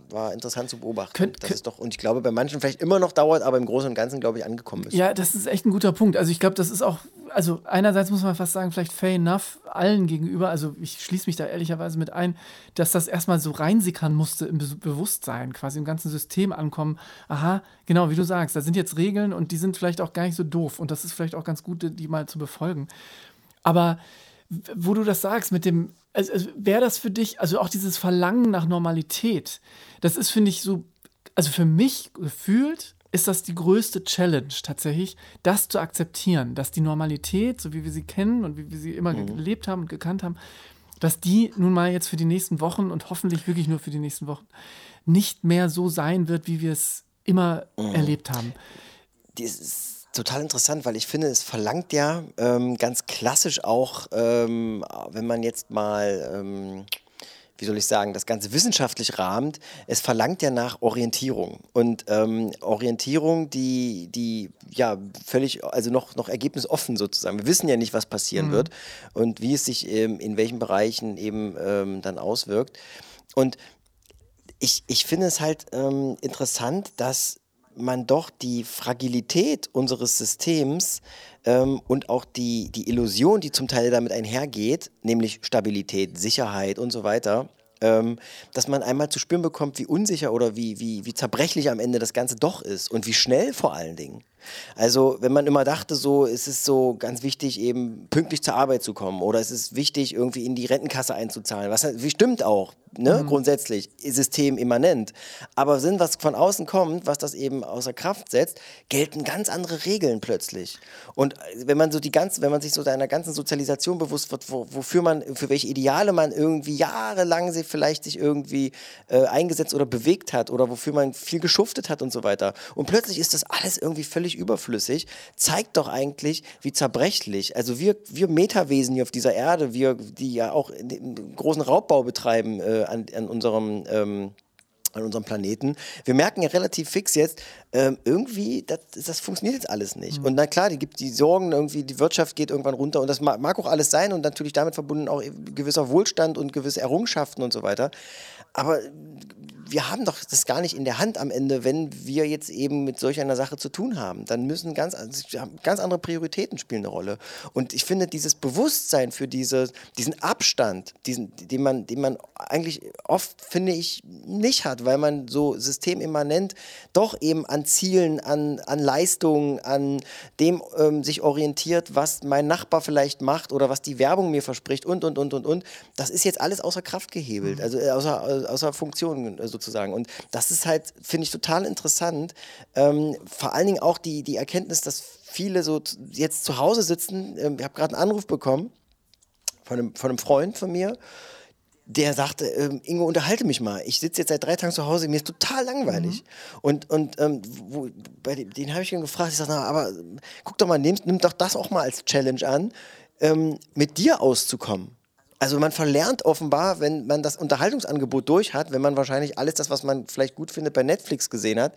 war interessant zu beobachten. Könnt- könnt- es doch, und ich glaube, bei manchen vielleicht immer noch dauert, aber im Großen und Ganzen, glaube ich, angekommen ist. Ja, das ist echt ein guter Punkt. Also ich glaube, das ist auch, also einerseits muss man fast sagen, vielleicht fair enough allen gegenüber. Also ich schließe mich da ehrlicherweise mit ein, dass das erstmal so reinsickern musste im Be Bewusstsein, quasi im ganzen System ankommen. Aha, genau, wie du sagst, da sind jetzt Regeln und die sind vielleicht auch gar nicht so doof und das ist vielleicht auch ganz gut, die mal zu befolgen. Aber wo du das sagst mit dem, also, also wäre das für dich, also auch dieses Verlangen nach Normalität, das ist, finde ich, so, also für mich gefühlt ist das die größte Challenge tatsächlich, das zu akzeptieren, dass die Normalität, so wie wir sie kennen und wie wir sie immer gelebt haben und gekannt haben, dass die nun mal jetzt für die nächsten Wochen und hoffentlich wirklich nur für die nächsten Wochen nicht mehr so sein wird, wie wir es immer erlebt haben. Ist total interessant, weil ich finde, es verlangt ja ähm, ganz klassisch auch, ähm, wenn man jetzt mal, ähm, wie soll ich sagen, das Ganze wissenschaftlich rahmt, es verlangt ja nach Orientierung. Und ähm, Orientierung, die, die ja völlig, also noch, noch ergebnisoffen sozusagen. Wir wissen ja nicht, was passieren wird und wie es sich ähm, in welchen Bereichen eben ähm, dann auswirkt. Und ich, ich finde es halt interessant, dass man doch die Fragilität unseres Systems ähm, und auch die, die Illusion, die zum Teil damit einhergeht, nämlich Stabilität, Sicherheit und so weiter, ähm, dass man einmal zu spüren bekommt, wie unsicher oder wie, wie, wie zerbrechlich am Ende das Ganze doch ist und wie schnell vor allen Dingen. Also wenn man immer dachte, so ist es so ganz wichtig, eben pünktlich zur Arbeit zu kommen oder es ist wichtig, irgendwie in die Rentenkasse einzuzahlen, was wie stimmt auch, ne, grundsätzlich, systemimmanent. Aber sind was von außen kommt, was das eben außer Kraft setzt, gelten ganz andere Regeln plötzlich. Und äh, wenn man so die ganze, wenn man sich so seiner ganzen Sozialisation bewusst wird, wo, wofür man, für welche Ideale man irgendwie jahrelang sich vielleicht sich irgendwie äh, eingesetzt oder bewegt hat oder wofür man viel geschuftet hat und so weiter. Und plötzlich ist das alles irgendwie völlig überflüssig, zeigt doch eigentlich, wie zerbrechlich, also wir, wir Metawesen hier auf dieser Erde, wir, die ja auch einen großen Raubbau betreiben äh, an, an unserem ähm, an unserem Planeten. Wir merken ja relativ fix jetzt, ähm, irgendwie, das, das funktioniert jetzt alles nicht. Und na klar, die gibt die Sorgen, irgendwie, die Wirtschaft geht irgendwann runter und das mag, mag auch alles sein und natürlich damit verbunden auch gewisser Wohlstand und gewisse Errungenschaften und so weiter. Aber wir haben doch das gar nicht in der Hand am Ende, wenn wir jetzt eben mit solch einer Sache zu tun haben. Dann müssen ganz, also ganz andere Prioritäten spielen eine Rolle. Und ich finde, dieses Bewusstsein für diese, diesen Abstand, diesen, den, man, den man eigentlich oft, finde ich, nicht hat, weil man so systemimmanent doch eben an Zielen, an, an Leistungen, an dem ähm, sich orientiert, was mein Nachbar vielleicht macht oder was die Werbung mir verspricht und, und, und, und, und. Das ist jetzt alles außer Kraft gehebelt, also äh, außer, außer Funktion äh, sozusagen. Und das ist halt, finde ich, total interessant. Ähm, vor allen Dingen auch die, die Erkenntnis, dass viele so jetzt zu Hause sitzen. Ähm, ich habe gerade einen Anruf bekommen von einem, von einem Freund von mir, der sagte, ähm, Ingo, unterhalte mich mal. Ich sitze jetzt seit drei Tagen zu Hause, mir ist total langweilig. Und, und ähm, wo, bei dem, den habe ich ihn gefragt, ich sage, na, aber ähm, guck doch mal, nimm, nimm doch das auch mal als Challenge an, ähm, mit dir auszukommen. Also man verlernt offenbar, wenn man das Unterhaltungsangebot durch hat, wenn man wahrscheinlich alles das, was man vielleicht gut findet, bei Netflix gesehen hat,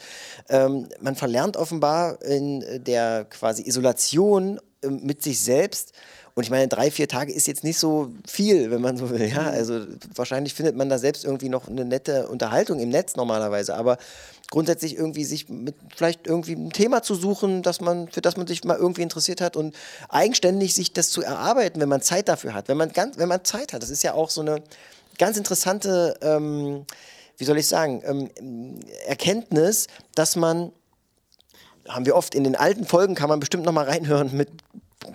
ähm, man verlernt offenbar in äh, der quasi Isolation ähm, mit sich selbst. Und ich meine, drei, vier Tage ist jetzt nicht so viel, wenn man so will. Ja, also wahrscheinlich findet man da selbst irgendwie noch eine nette Unterhaltung im Netz normalerweise. Aber grundsätzlich irgendwie sich mit vielleicht irgendwie ein Thema zu suchen, dass man, für das man sich mal irgendwie interessiert hat und eigenständig sich das zu erarbeiten, wenn man Zeit dafür hat. Wenn man ganz, wenn man Zeit hat. Das ist ja auch so eine ganz interessante, ähm, wie soll ich sagen, ähm, Erkenntnis, dass man haben wir oft in den alten Folgen, kann man bestimmt noch mal reinhören mit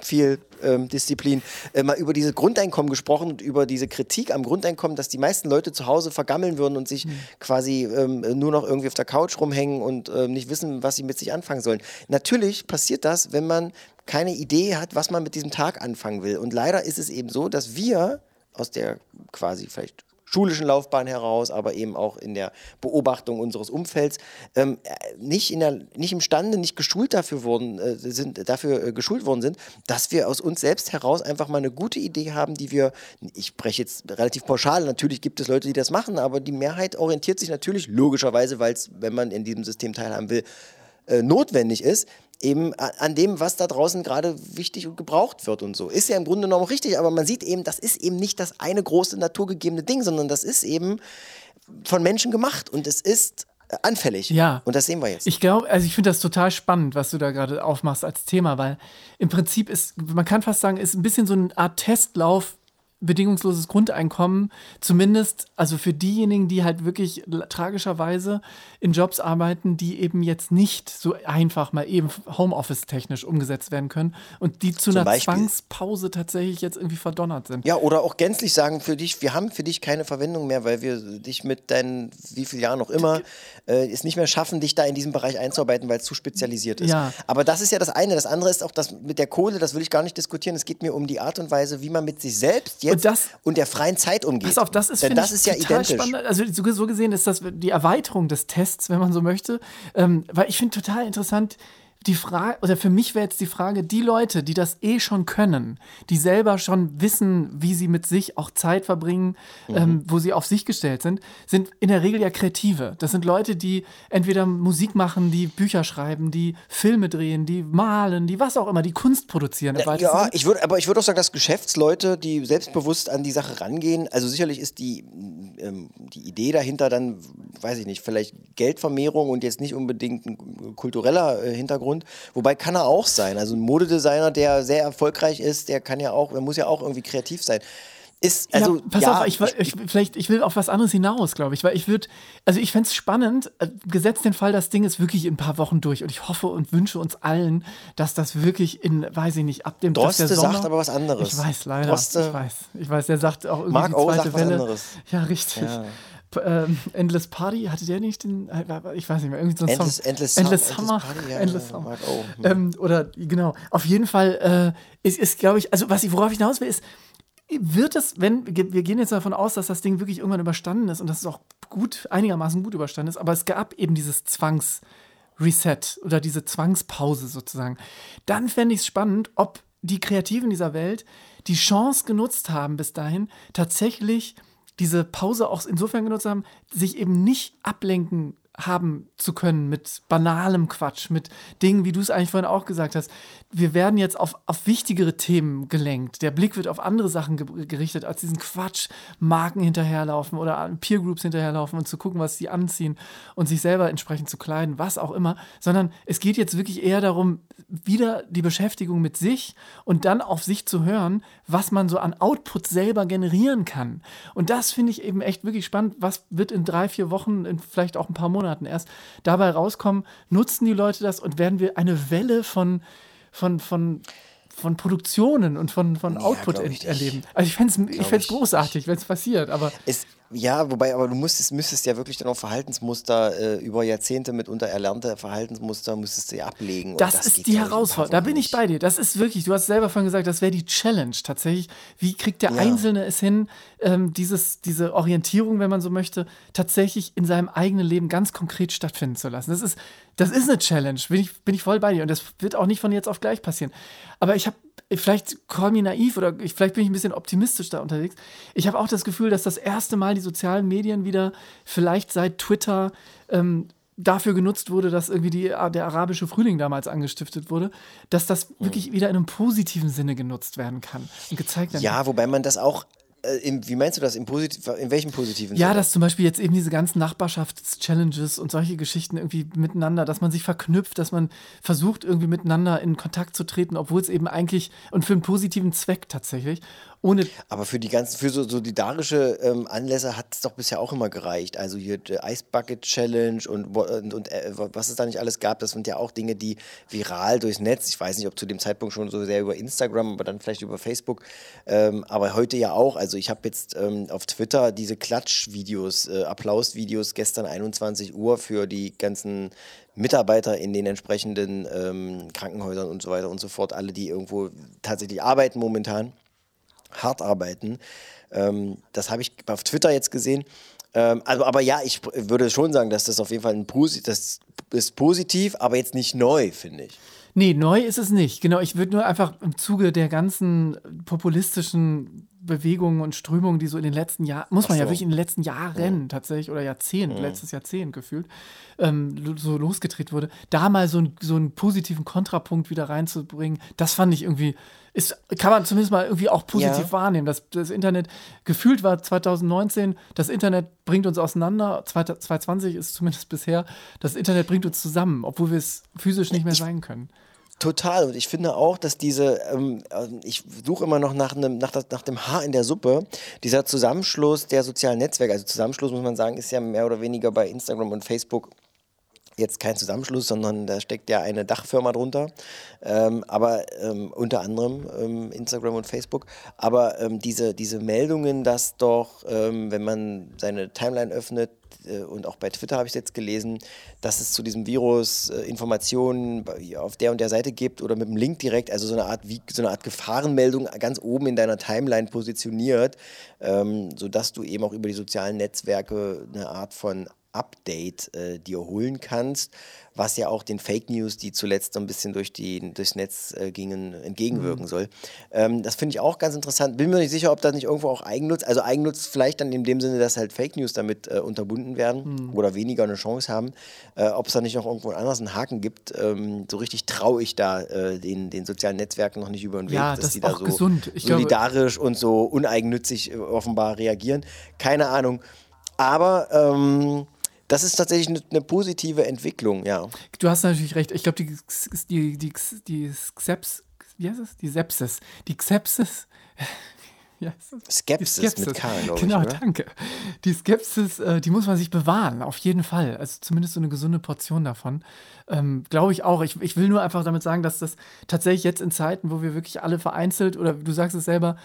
viel ähm, Disziplin, äh, mal über dieses Grundeinkommen gesprochen und über diese Kritik am Grundeinkommen, dass die meisten Leute zu Hause vergammeln würden und sich quasi ähm, nur noch irgendwie auf der Couch rumhängen und ähm, nicht wissen, was sie mit sich anfangen sollen. Natürlich passiert das, wenn man keine Idee hat, was man mit diesem Tag anfangen will. Und leider ist es eben so, dass wir aus der quasi vielleicht schulischen Laufbahn heraus, aber eben auch in der Beobachtung unseres Umfelds, ähm, äh, nicht, in der, nicht imstande, nicht geschult dafür wurden, äh, sind, dafür äh, geschult worden sind, dass wir aus uns selbst heraus einfach mal eine gute Idee haben, die wir, ich spreche jetzt relativ pauschal, natürlich gibt es Leute, die das machen, aber die Mehrheit orientiert sich natürlich logischerweise, weil es, wenn man in diesem System teilhaben will, äh, notwendig ist, eben an dem, was da draußen gerade wichtig und gebraucht wird und so. Ist ja im Grunde genommen richtig, aber man sieht eben, das ist eben nicht das eine große naturgegebene Ding, sondern das ist eben von Menschen gemacht und es ist äh, anfällig. Ja. Und das sehen wir jetzt. Ich glaube, also ich finde das total spannend, was du da gerade aufmachst als Thema, weil im Prinzip ist, man kann fast sagen, ist ein bisschen so eine Art Testlauf bedingungsloses Grundeinkommen, zumindest also für diejenigen, die halt wirklich tragischerweise in Jobs arbeiten, die eben jetzt nicht so einfach mal eben Homeoffice-technisch umgesetzt werden können und die zu einer Beispiel. Zwangspause tatsächlich jetzt irgendwie verdonnert sind. Ja, oder auch gänzlich sagen für dich, wir haben für dich keine Verwendung mehr, weil wir dich mit deinen, wie viel Jahren noch immer, äh, es nicht mehr schaffen, dich da in diesem Bereich einzuarbeiten, weil es zu spezialisiert ist. Ja. Aber das ist ja das eine. Das andere ist auch das mit der Kohle, das will ich gar nicht diskutieren. Es geht mir um die Art und Weise, wie man mit sich selbst jetzt Und das- und der freien Zeit umgeht. Pass auf, das ist, Denn das ich, ist ja total identisch. spannend. Also so, so gesehen ist das die Erweiterung des Tests, wenn man so möchte. Ähm, weil ich finde total interessant, die Frage, oder für mich wäre jetzt die Frage, die Leute, die das eh schon können, die selber schon wissen, wie sie mit sich auch Zeit verbringen, Mhm. ähm, wo sie auf sich gestellt sind, sind in der Regel ja Kreative. Das sind Leute, die entweder Musik machen, die Bücher schreiben, die Filme drehen, die malen, die was auch immer, die Kunst produzieren. Ja, Sinne. ich würde, aber ich würde auch sagen, dass Geschäftsleute, die selbstbewusst an die Sache rangehen, also sicherlich ist die, ähm, die Idee dahinter dann, weiß ich nicht, vielleicht Geldvermehrung und jetzt nicht unbedingt ein kultureller äh, Hintergrund. Wobei kann er auch sein. Also ein Modedesigner, der sehr erfolgreich ist, der kann ja auch, der muss ja auch irgendwie kreativ sein. Ist, also, ja, pass ja, auf, ich, ich, vielleicht, ich will auf was anderes hinaus, glaube ich, weil ich würde, also ich fände es spannend, äh, gesetzt den Fall, das Ding ist wirklich in ein paar Wochen durch und ich hoffe und wünsche uns allen, dass das wirklich in, weiß ich nicht, ab dem Droste der Sommer, sagt aber was anderes. Ich weiß leider, Droste- ich weiß, ich weiß, der sagt auch irgendwie Mark die O zweite sagt was Welle. anderes. Ja, richtig. Ja. Ähm, Endless Party, hatte der nicht den, äh, ich weiß nicht mehr, irgendwie so ein Endless- Song. Endless Endless Sum- Summer. Endless Party, ja, Endless Summer. Mark O. Hm. Ähm, oder, genau, auf jeden Fall, äh, ist, ist glaube ich, also was ich, worauf ich hinaus will, ist, wird es, wenn, wir gehen jetzt davon aus, dass das Ding wirklich irgendwann überstanden ist und dass es auch gut, einigermaßen gut überstanden ist, aber es gab eben dieses Zwangs-Reset oder diese Zwangspause sozusagen, dann fände ich es spannend, ob die Kreativen dieser Welt die Chance genutzt haben, bis dahin tatsächlich diese Pause auch insofern genutzt haben, sich eben nicht ablenken haben zu können mit banalem Quatsch, mit Dingen, wie du es eigentlich vorhin auch gesagt hast. Wir werden jetzt auf, auf wichtigere Themen gelenkt. Der Blick wird auf andere Sachen ge gerichtet, als diesen Quatsch, Marken hinterherlaufen oder Peergroups hinterherlaufen und zu gucken, was sie anziehen und sich selber entsprechend zu kleiden, was auch immer. Sondern es geht jetzt wirklich eher darum, wieder die Beschäftigung mit sich und dann auf sich zu hören, was man so an Output selber generieren kann. Und das finde ich eben echt wirklich spannend. Was wird in drei, vier Wochen, in vielleicht auch ein paar Monaten erst dabei rauskommen? Nutzen die Leute das und werden wir eine Welle von, von, von, von Produktionen und von, von Output er- nicht. erleben? Also ich fände es ich fänd's ich großartig, wenn es passiert, aber Es, ja, wobei, aber du musstest, müsstest ja wirklich dann auch Verhaltensmuster äh, über Jahrzehnte mitunter erlernte Verhaltensmuster müsstest du ja ablegen. Das, geht, ist die Herausforderung. Da bin ich bei dir. Das ist wirklich, du hast selber vorhin gesagt, das wäre die Challenge tatsächlich. Wie kriegt der Ja. Einzelne es hin, ähm, dieses, diese Orientierung, wenn man so möchte, tatsächlich in seinem eigenen Leben ganz konkret stattfinden zu lassen? Das ist, das ist eine Challenge, bin ich, bin ich voll bei dir. Und das wird auch nicht von jetzt auf gleich passieren. Aber ich habe, vielleicht call me naiv oder ich, vielleicht bin ich ein bisschen optimistisch da unterwegs. Ich habe auch das Gefühl, dass das erste Mal die sozialen Medien wieder vielleicht seit Twitter ähm, dafür genutzt wurde, dass irgendwie die, der arabische Frühling damals angestiftet wurde, dass das wirklich wieder in einem positiven Sinne genutzt werden kann und gezeigt werden kann. Ja, wobei man das auch, äh, im, wie meinst du das, im Positiv, in welchem positiven Ja, Sinne? dass zum Beispiel jetzt eben diese ganzen Nachbarschaftschallenges und solche Geschichten irgendwie miteinander, dass man sich verknüpft, dass man versucht, irgendwie miteinander in Kontakt zu treten, obwohl es eben eigentlich und für einen positiven Zweck tatsächlich, ohne Aber für die ganzen, für so solidarische ähm, Anlässe hat es doch bisher auch immer gereicht. Also hier die Ice Bucket Challenge und, und, und äh, was es da nicht alles gab, das sind ja auch Dinge, die viral durchs Netz, ich weiß nicht, ob zu dem Zeitpunkt schon so sehr über Instagram, aber dann vielleicht über Facebook, ähm, aber heute ja auch. Also ich habe jetzt ähm, auf Twitter diese Klatschvideos, äh, Applausvideos gestern 21 Uhr für die ganzen Mitarbeiter in den entsprechenden ähm, Krankenhäusern und so weiter und so fort, alle, die irgendwo tatsächlich arbeiten momentan. Hart arbeiten. Ähm, das habe ich auf Twitter jetzt gesehen. Ähm, also, aber ja, ich würde schon sagen, dass das auf jeden Fall ein Posi das ist positiv, aber jetzt nicht neu, finde ich. Nee, neu ist es nicht. Genau, ich würde nur einfach im Zuge der ganzen populistischen Bewegungen und Strömungen, die so in den letzten Jahren, muss man Ach ja so. wirklich in den letzten Jahren tatsächlich oder Jahrzehnten, letztes Jahrzehnt gefühlt, ähm, so losgedreht wurde, da mal so, ein, so einen positiven Kontrapunkt wieder reinzubringen, das fand ich irgendwie, ist, kann man zumindest mal irgendwie auch positiv Ja. wahrnehmen. Das, das Internet, gefühlt war 2019, das Internet bringt uns auseinander, 2020 ist zumindest bisher, das Internet bringt uns zusammen, obwohl wir es physisch nicht mehr sein können. Total. Und ich finde auch, dass diese, ähm, äh, ich suche immer noch nach, einem, nach, das, nach dem Haar in der Suppe, dieser Zusammenschluss der sozialen Netzwerke, also Zusammenschluss muss man sagen, ist ja mehr oder weniger bei Instagram und Facebook jetzt kein Zusammenschluss, sondern da steckt ja eine Dachfirma drunter, ähm, aber ähm, unter anderem ähm, Instagram und Facebook. Aber ähm, diese, diese Meldungen, dass doch, ähm, wenn man seine Timeline öffnet, äh, und auch bei Twitter habe ich jetzt gelesen, dass es zu diesem Virus äh, Informationen auf der und der Seite gibt oder mit dem Link direkt, also so eine Art, wie, so eine Art Gefahrenmeldung ganz oben in deiner Timeline positioniert, ähm, sodass du eben auch über die sozialen Netzwerke eine Art von Update äh, dir holen kannst, was ja auch den Fake News, die zuletzt so ein bisschen durch die, durchs Netz äh, gingen, entgegenwirken soll. Ähm, das finde ich auch ganz interessant. Bin mir nicht sicher, ob das nicht irgendwo auch Eigennutz, also Eigennutz vielleicht dann in dem Sinne, dass halt Fake News damit äh, unterbunden werden oder weniger eine Chance haben. Äh, ob es da nicht noch irgendwo anders einen Haken gibt, ähm, so richtig traue ich da äh, den, den sozialen Netzwerken noch nicht über den Weg, Ja, dass das die da so gesund. Ich glaube- solidarisch und so uneigennützig äh, offenbar reagieren. Keine Ahnung. Aber ähm, das ist tatsächlich eine, eine positive Entwicklung, ja. Du hast natürlich recht. Ich glaube, die, die, die, die Xeps, wie heißt es? Die Sepsis. Die Xepsis. Heißt das? Skepsis, mit K, glaube Genau, ich. Danke. Die Skepsis, äh, die muss man sich bewahren, auf jeden Fall. Also zumindest so eine gesunde Portion davon. Ähm, glaube ich auch. Ich, ich will nur einfach damit sagen, dass das tatsächlich jetzt in Zeiten, wo wir wirklich alle vereinzelt, oder du sagst es selber,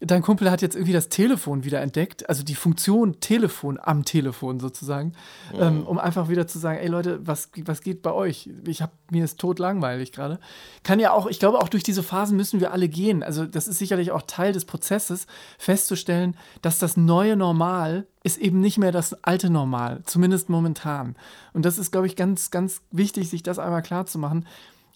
dein Kumpel hat jetzt irgendwie das Telefon wieder entdeckt, also die Funktion Telefon am Telefon sozusagen, ähm, um einfach wieder zu sagen, ey Leute, was, was geht bei euch? Ich habe mir ist tot langweilig gerade. Kann ja auch, ich glaube auch durch diese Phasen müssen wir alle gehen. Also das ist sicherlich auch Teil des Prozesses, festzustellen, dass das neue Normal ist eben nicht mehr das alte Normal, zumindest momentan. Und das ist, glaube ich, ganz, ganz wichtig, sich das einmal klar zu machen,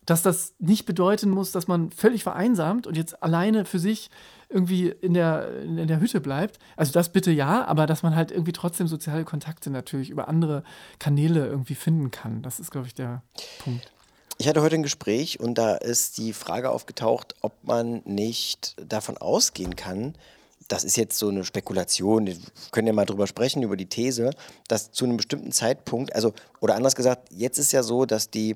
dass das nicht bedeuten muss, dass man völlig vereinsamt und jetzt alleine für sich irgendwie in der, in der Hütte bleibt. Also das bitte ja, aber dass man halt irgendwie trotzdem soziale Kontakte natürlich über andere Kanäle irgendwie finden kann. Das ist, glaube ich, der Punkt. Ich hatte heute ein Gespräch und da ist die Frage aufgetaucht, ob man nicht davon ausgehen kann, das ist jetzt so eine Spekulation, wir können ja mal drüber sprechen, über die These, dass zu einem bestimmten Zeitpunkt, also, oder anders gesagt, jetzt ist ja so, dass die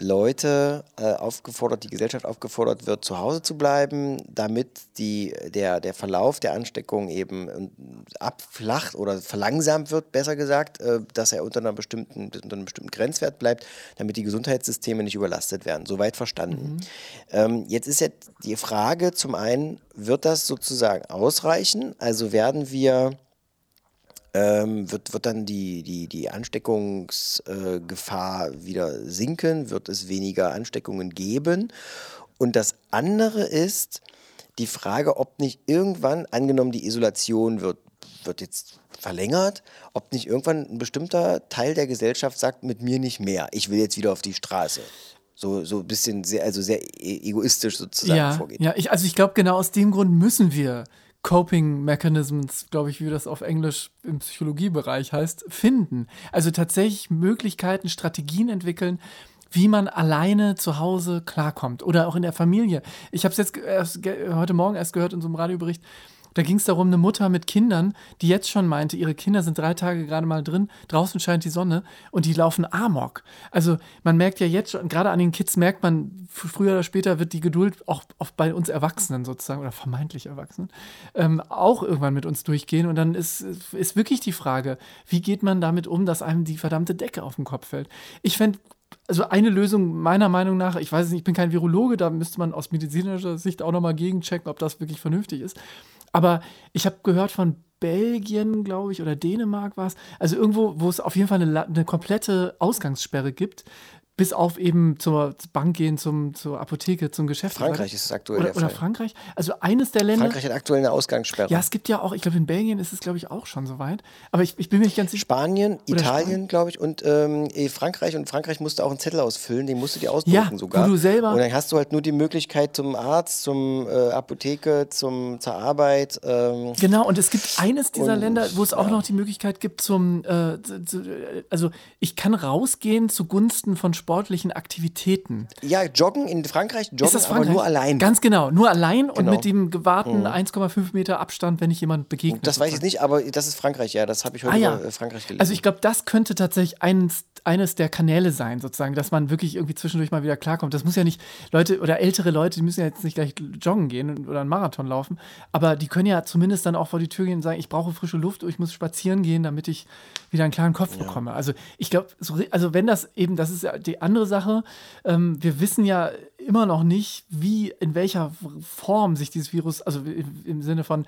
Leute äh, aufgefordert, die Gesellschaft aufgefordert wird, zu Hause zu bleiben, damit die, der, der Verlauf der Ansteckung eben ähm, abflacht oder verlangsamt wird, besser gesagt, äh, dass er unter, einer bestimmten, unter einem bestimmten Grenzwert bleibt, damit die Gesundheitssysteme nicht überlastet werden. Soweit verstanden. Ähm, jetzt ist ja die Frage zum einen, wird das sozusagen ausreichen? Also werden wir ähm, wird, wird dann die, die, die Ansteckungsgefahr äh, wieder sinken? Wird es weniger Ansteckungen geben? Und das andere ist die Frage, ob nicht irgendwann, angenommen die Isolation wird, wird jetzt verlängert, ob nicht irgendwann ein bestimmter Teil der Gesellschaft sagt, mit mir nicht mehr, ich will jetzt wieder auf die Straße. So, so ein bisschen sehr, also sehr e- egoistisch sozusagen Ja, vorgeht. ja ich, also ich glaube, genau aus dem Grund müssen wir Coping Mechanisms, glaube ich, wie das auf Englisch im Psychologiebereich heißt, finden. Also tatsächlich Möglichkeiten, Strategien entwickeln, wie man alleine zu Hause klarkommt oder auch in der Familie. Ich habe es jetzt erst, heute Morgen erst gehört in so einem Radiobericht. Da ging es darum, eine Mutter mit Kindern, die jetzt schon meinte, ihre Kinder sind drei Tage gerade mal drin, draußen scheint die Sonne und die laufen Amok. Also man merkt ja jetzt schon, gerade an den Kids merkt man, früher oder später wird die Geduld auch, auch bei uns Erwachsenen sozusagen oder vermeintlich Erwachsenen ähm, auch irgendwann mit uns durchgehen. Und dann ist, ist wirklich die Frage, wie geht man damit um, dass einem die verdammte Decke auf den Kopf fällt. Ich fände also eine Lösung meiner Meinung nach, ich weiß nicht, ich bin kein Virologe, da müsste man aus medizinischer Sicht auch nochmal gegenchecken, ob das wirklich vernünftig ist. Aber ich habe gehört von Belgien, glaube ich, oder Dänemark war es, also irgendwo, wo es auf jeden Fall eine, eine komplette Ausgangssperre gibt, bis auf eben zur Bank gehen, zum, zur Apotheke, zum Geschäft. Frankreich ist es aktuell oder, der oder. Frankreich. Also eines der Länder. Frankreich hat aktuell eine Ausgangssperre. Ja, es gibt ja auch, ich glaube, in Belgien ist es, glaube ich, auch schon soweit. Aber ich, ich bin mir nicht ganz sicher. Spanien, Italien, glaube ich, und ähm, eh, Frankreich. Und Frankreich musste auch einen Zettel ausfüllen, den musst du dir ausdrucken Ja, sogar. wo du selber- Und dann hast du halt nur die Möglichkeit zum Arzt, zum äh, Apotheke, zum, zur Arbeit. Ähm, Genau, und es gibt eines dieser Und, Länder, wo es auch ja. noch die Möglichkeit gibt zum, äh, zu, also ich kann rausgehen zugunsten von sportlichen Aktivitäten. ja, joggen in Frankreich, joggen, Ist das aber Frankreich? nur allein. Ganz genau, nur allein und Genau. mit dem gewahrten 1,5 Meter Abstand, wenn ich jemand begegne. das weiß ich nicht, aber das ist Frankreich, ja. Das habe ich heute Ah, ja. über äh, Frankreich gelesen. Also ich glaube, das könnte tatsächlich eines, eines der Kanäle sein, sozusagen, dass man wirklich irgendwie zwischendurch mal wieder klarkommt. Das muss ja nicht, Leute oder ältere Leute, die müssen ja jetzt nicht gleich joggen gehen oder einen Marathon laufen, aber die können ja zumindest dann auch vor die Tür gehen und sagen, ich brauche frische Luft, ich muss spazieren gehen, damit ich wieder einen klaren Kopf bekomme. Also ich glaube, so, also wenn das eben, das ist ja die andere Sache, ähm, wir wissen ja immer noch nicht, wie, in welcher Form sich dieses Virus, also im, im Sinne von,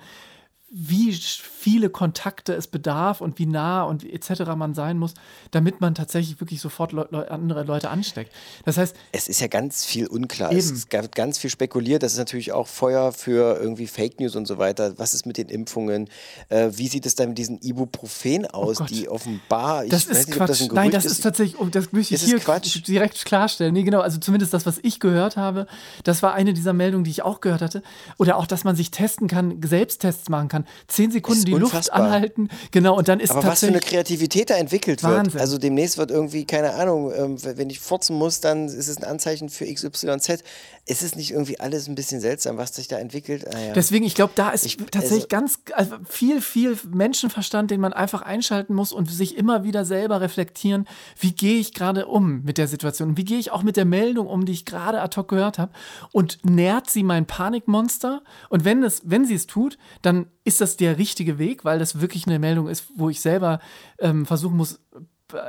wie viele Kontakte es bedarf und wie nah und etc. man sein muss, damit man tatsächlich wirklich sofort Leu Leu andere Leute ansteckt. Das heißt, es ist ja ganz viel unklar. Eben. Es wird ganz viel spekuliert. Das ist natürlich auch Feuer für irgendwie Fake News und so weiter. Was ist mit den Impfungen? Äh, wie sieht es dann mit diesen Ibuprofen aus, Oh die offenbar, ich das weiß ist nicht, das Quatsch. ein Nein, das ist tatsächlich, oh, das möchte ich Ist hier Quatsch? direkt klarstellen. Nee, genau, also zumindest das, was ich gehört habe, das war eine dieser Meldungen, die ich auch gehört hatte. Oder auch, dass man sich testen kann, Selbsttests machen kann. Zehn Sekunden die Luft unfassbar. anhalten. Genau, und dann ist Aber was für eine tatsächlich. Kreativität da entwickelt wird. Wahnsinn. Also demnächst wird irgendwie, keine Ahnung, ähm, wenn ich furzen muss, dann ist es ein Anzeichen für XYZ. Ist es nicht irgendwie alles ein bisschen seltsam, was sich da entwickelt? Ah, ja. Deswegen, ich glaube, da ist Ich- tatsächlich also- ganz also viel, viel Menschenverstand, den man einfach einschalten muss und sich immer wieder selber reflektieren, wie gehe ich gerade um mit der Situation? Wie gehe ich auch mit der Meldung um, die ich gerade ad hoc gehört habe? Und nährt sie mein Panikmonster? Und wenn, es, wenn sie es tut, dann ist das der richtige Weg, weil das wirklich eine Meldung ist, wo ich selber ähm, versuchen muss,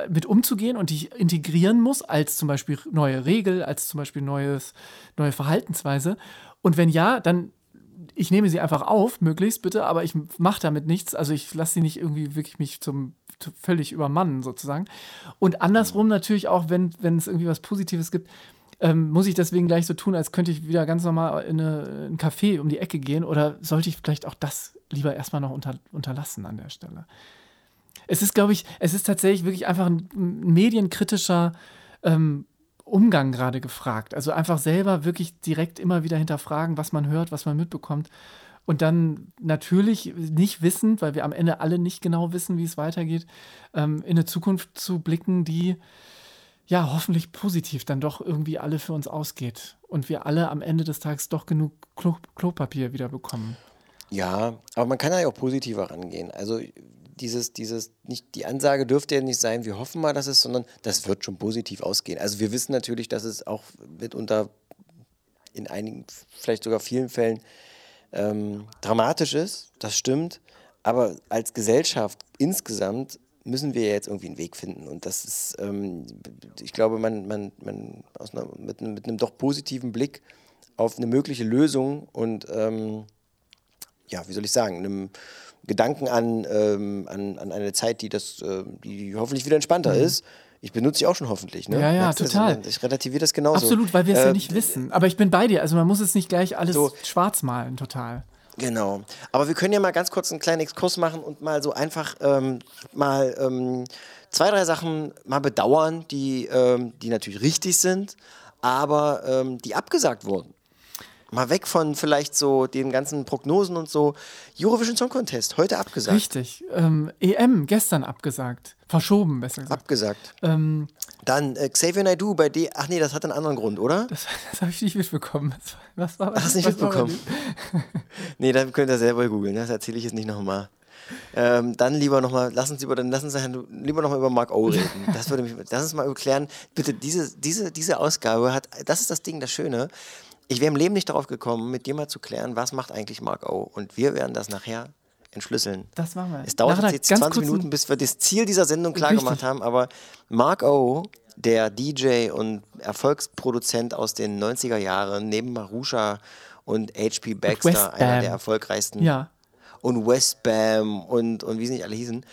mit umzugehen und die ich integrieren muss, als zum Beispiel neue Regel, als zum Beispiel neues, neue Verhaltensweise. Und wenn ja, dann ich nehme sie einfach auf, möglichst bitte, aber ich mache damit nichts. Also ich lasse sie nicht irgendwie wirklich mich zum zu- völlig übermannen sozusagen. Und andersrum natürlich auch, wenn, wenn es irgendwie was Positives gibt, ähm, muss ich deswegen gleich so tun, als könnte ich wieder ganz normal in, eine, in ein Café um die Ecke gehen oder sollte ich vielleicht auch das lieber erstmal noch unter, unterlassen an der Stelle. Es ist, glaube ich, es ist tatsächlich wirklich einfach ein medienkritischer ähm, Umgang gerade gefragt. Also einfach selber wirklich direkt immer wieder hinterfragen, was man hört, was man mitbekommt. Und dann natürlich nicht wissend, weil wir am Ende alle nicht genau wissen, wie es weitergeht, ähm, in eine Zukunft zu blicken, die ja hoffentlich positiv dann doch irgendwie alle für uns ausgeht. Und wir alle am Ende des Tages doch genug Klo Klopapier wieder bekommen. Ja, aber man kann ja auch positiver rangehen. Also dieses, dieses, nicht, die Ansage dürfte ja nicht sein, wir hoffen mal, dass es, sondern das wird schon positiv ausgehen. Also wir wissen natürlich, dass es auch mitunter in einigen, vielleicht sogar vielen Fällen ähm, dramatisch ist, das stimmt. Aber als Gesellschaft insgesamt müssen wir jetzt irgendwie einen Weg finden. Und das ist, ähm, ich glaube, man, man, man einer, mit, einem, mit einem doch positiven Blick auf eine mögliche Lösung und ähm, ja, wie soll ich sagen, einem Gedanken an, ähm, an, an eine Zeit, die das, ähm, die hoffentlich wieder entspannter ist. Ich benutze sie auch schon hoffentlich, ne? Mhm. Ja, ja, Merkst du das? total. Ich relativiere das genauso. Absolut, weil wir es ja Äh, nicht wissen. Aber ich bin bei dir. Also man muss es nicht gleich alles So. schwarz malen, total. Genau. Aber wir können ja mal ganz kurz einen kleinen Exkurs machen und mal so einfach ähm, mal ähm, zwei, drei Sachen mal bedauern, die, ähm, die natürlich richtig sind, aber ähm, die abgesagt wurden. Mal weg von vielleicht so den ganzen Prognosen und so. Eurovision Song Contest, heute abgesagt. Richtig. Ähm, EM gestern abgesagt. Verschoben, besser gesagt. Abgesagt. Ähm, Dann äh, Xavier Naidoo bei D. Ach nee, das hat einen anderen Grund, oder? das das habe ich nicht mitbekommen. Was, war Hast du nicht mitbekommen? nee, dann könnt ihr selber googeln, das erzähle ich jetzt nicht nochmal. Ähm, dann lieber nochmal, lass uns über, dann lass uns lieber nochmal über Mark O reden. Das würde mich, lass uns mal erklären. Bitte, diese, diese, diese Ausgabe hat, das ist das Ding, das Schöne. Ich wäre im Leben nicht darauf gekommen, mit dir mal zu klären, was macht eigentlich Mark O. Und wir werden das nachher entschlüsseln. Das machen wir. Es dauert Nach jetzt ganz 20 kurzen- Minuten, bis wir das Ziel dieser Sendung klar Richtig. gemacht haben, aber Mark O., der DJ und Erfolgsproduzent aus den 90er Jahren, neben Marusha und HP Baxter, Westbam. einer der erfolgreichsten, Ja. und Westbam und, und wie sie nicht alle hießen,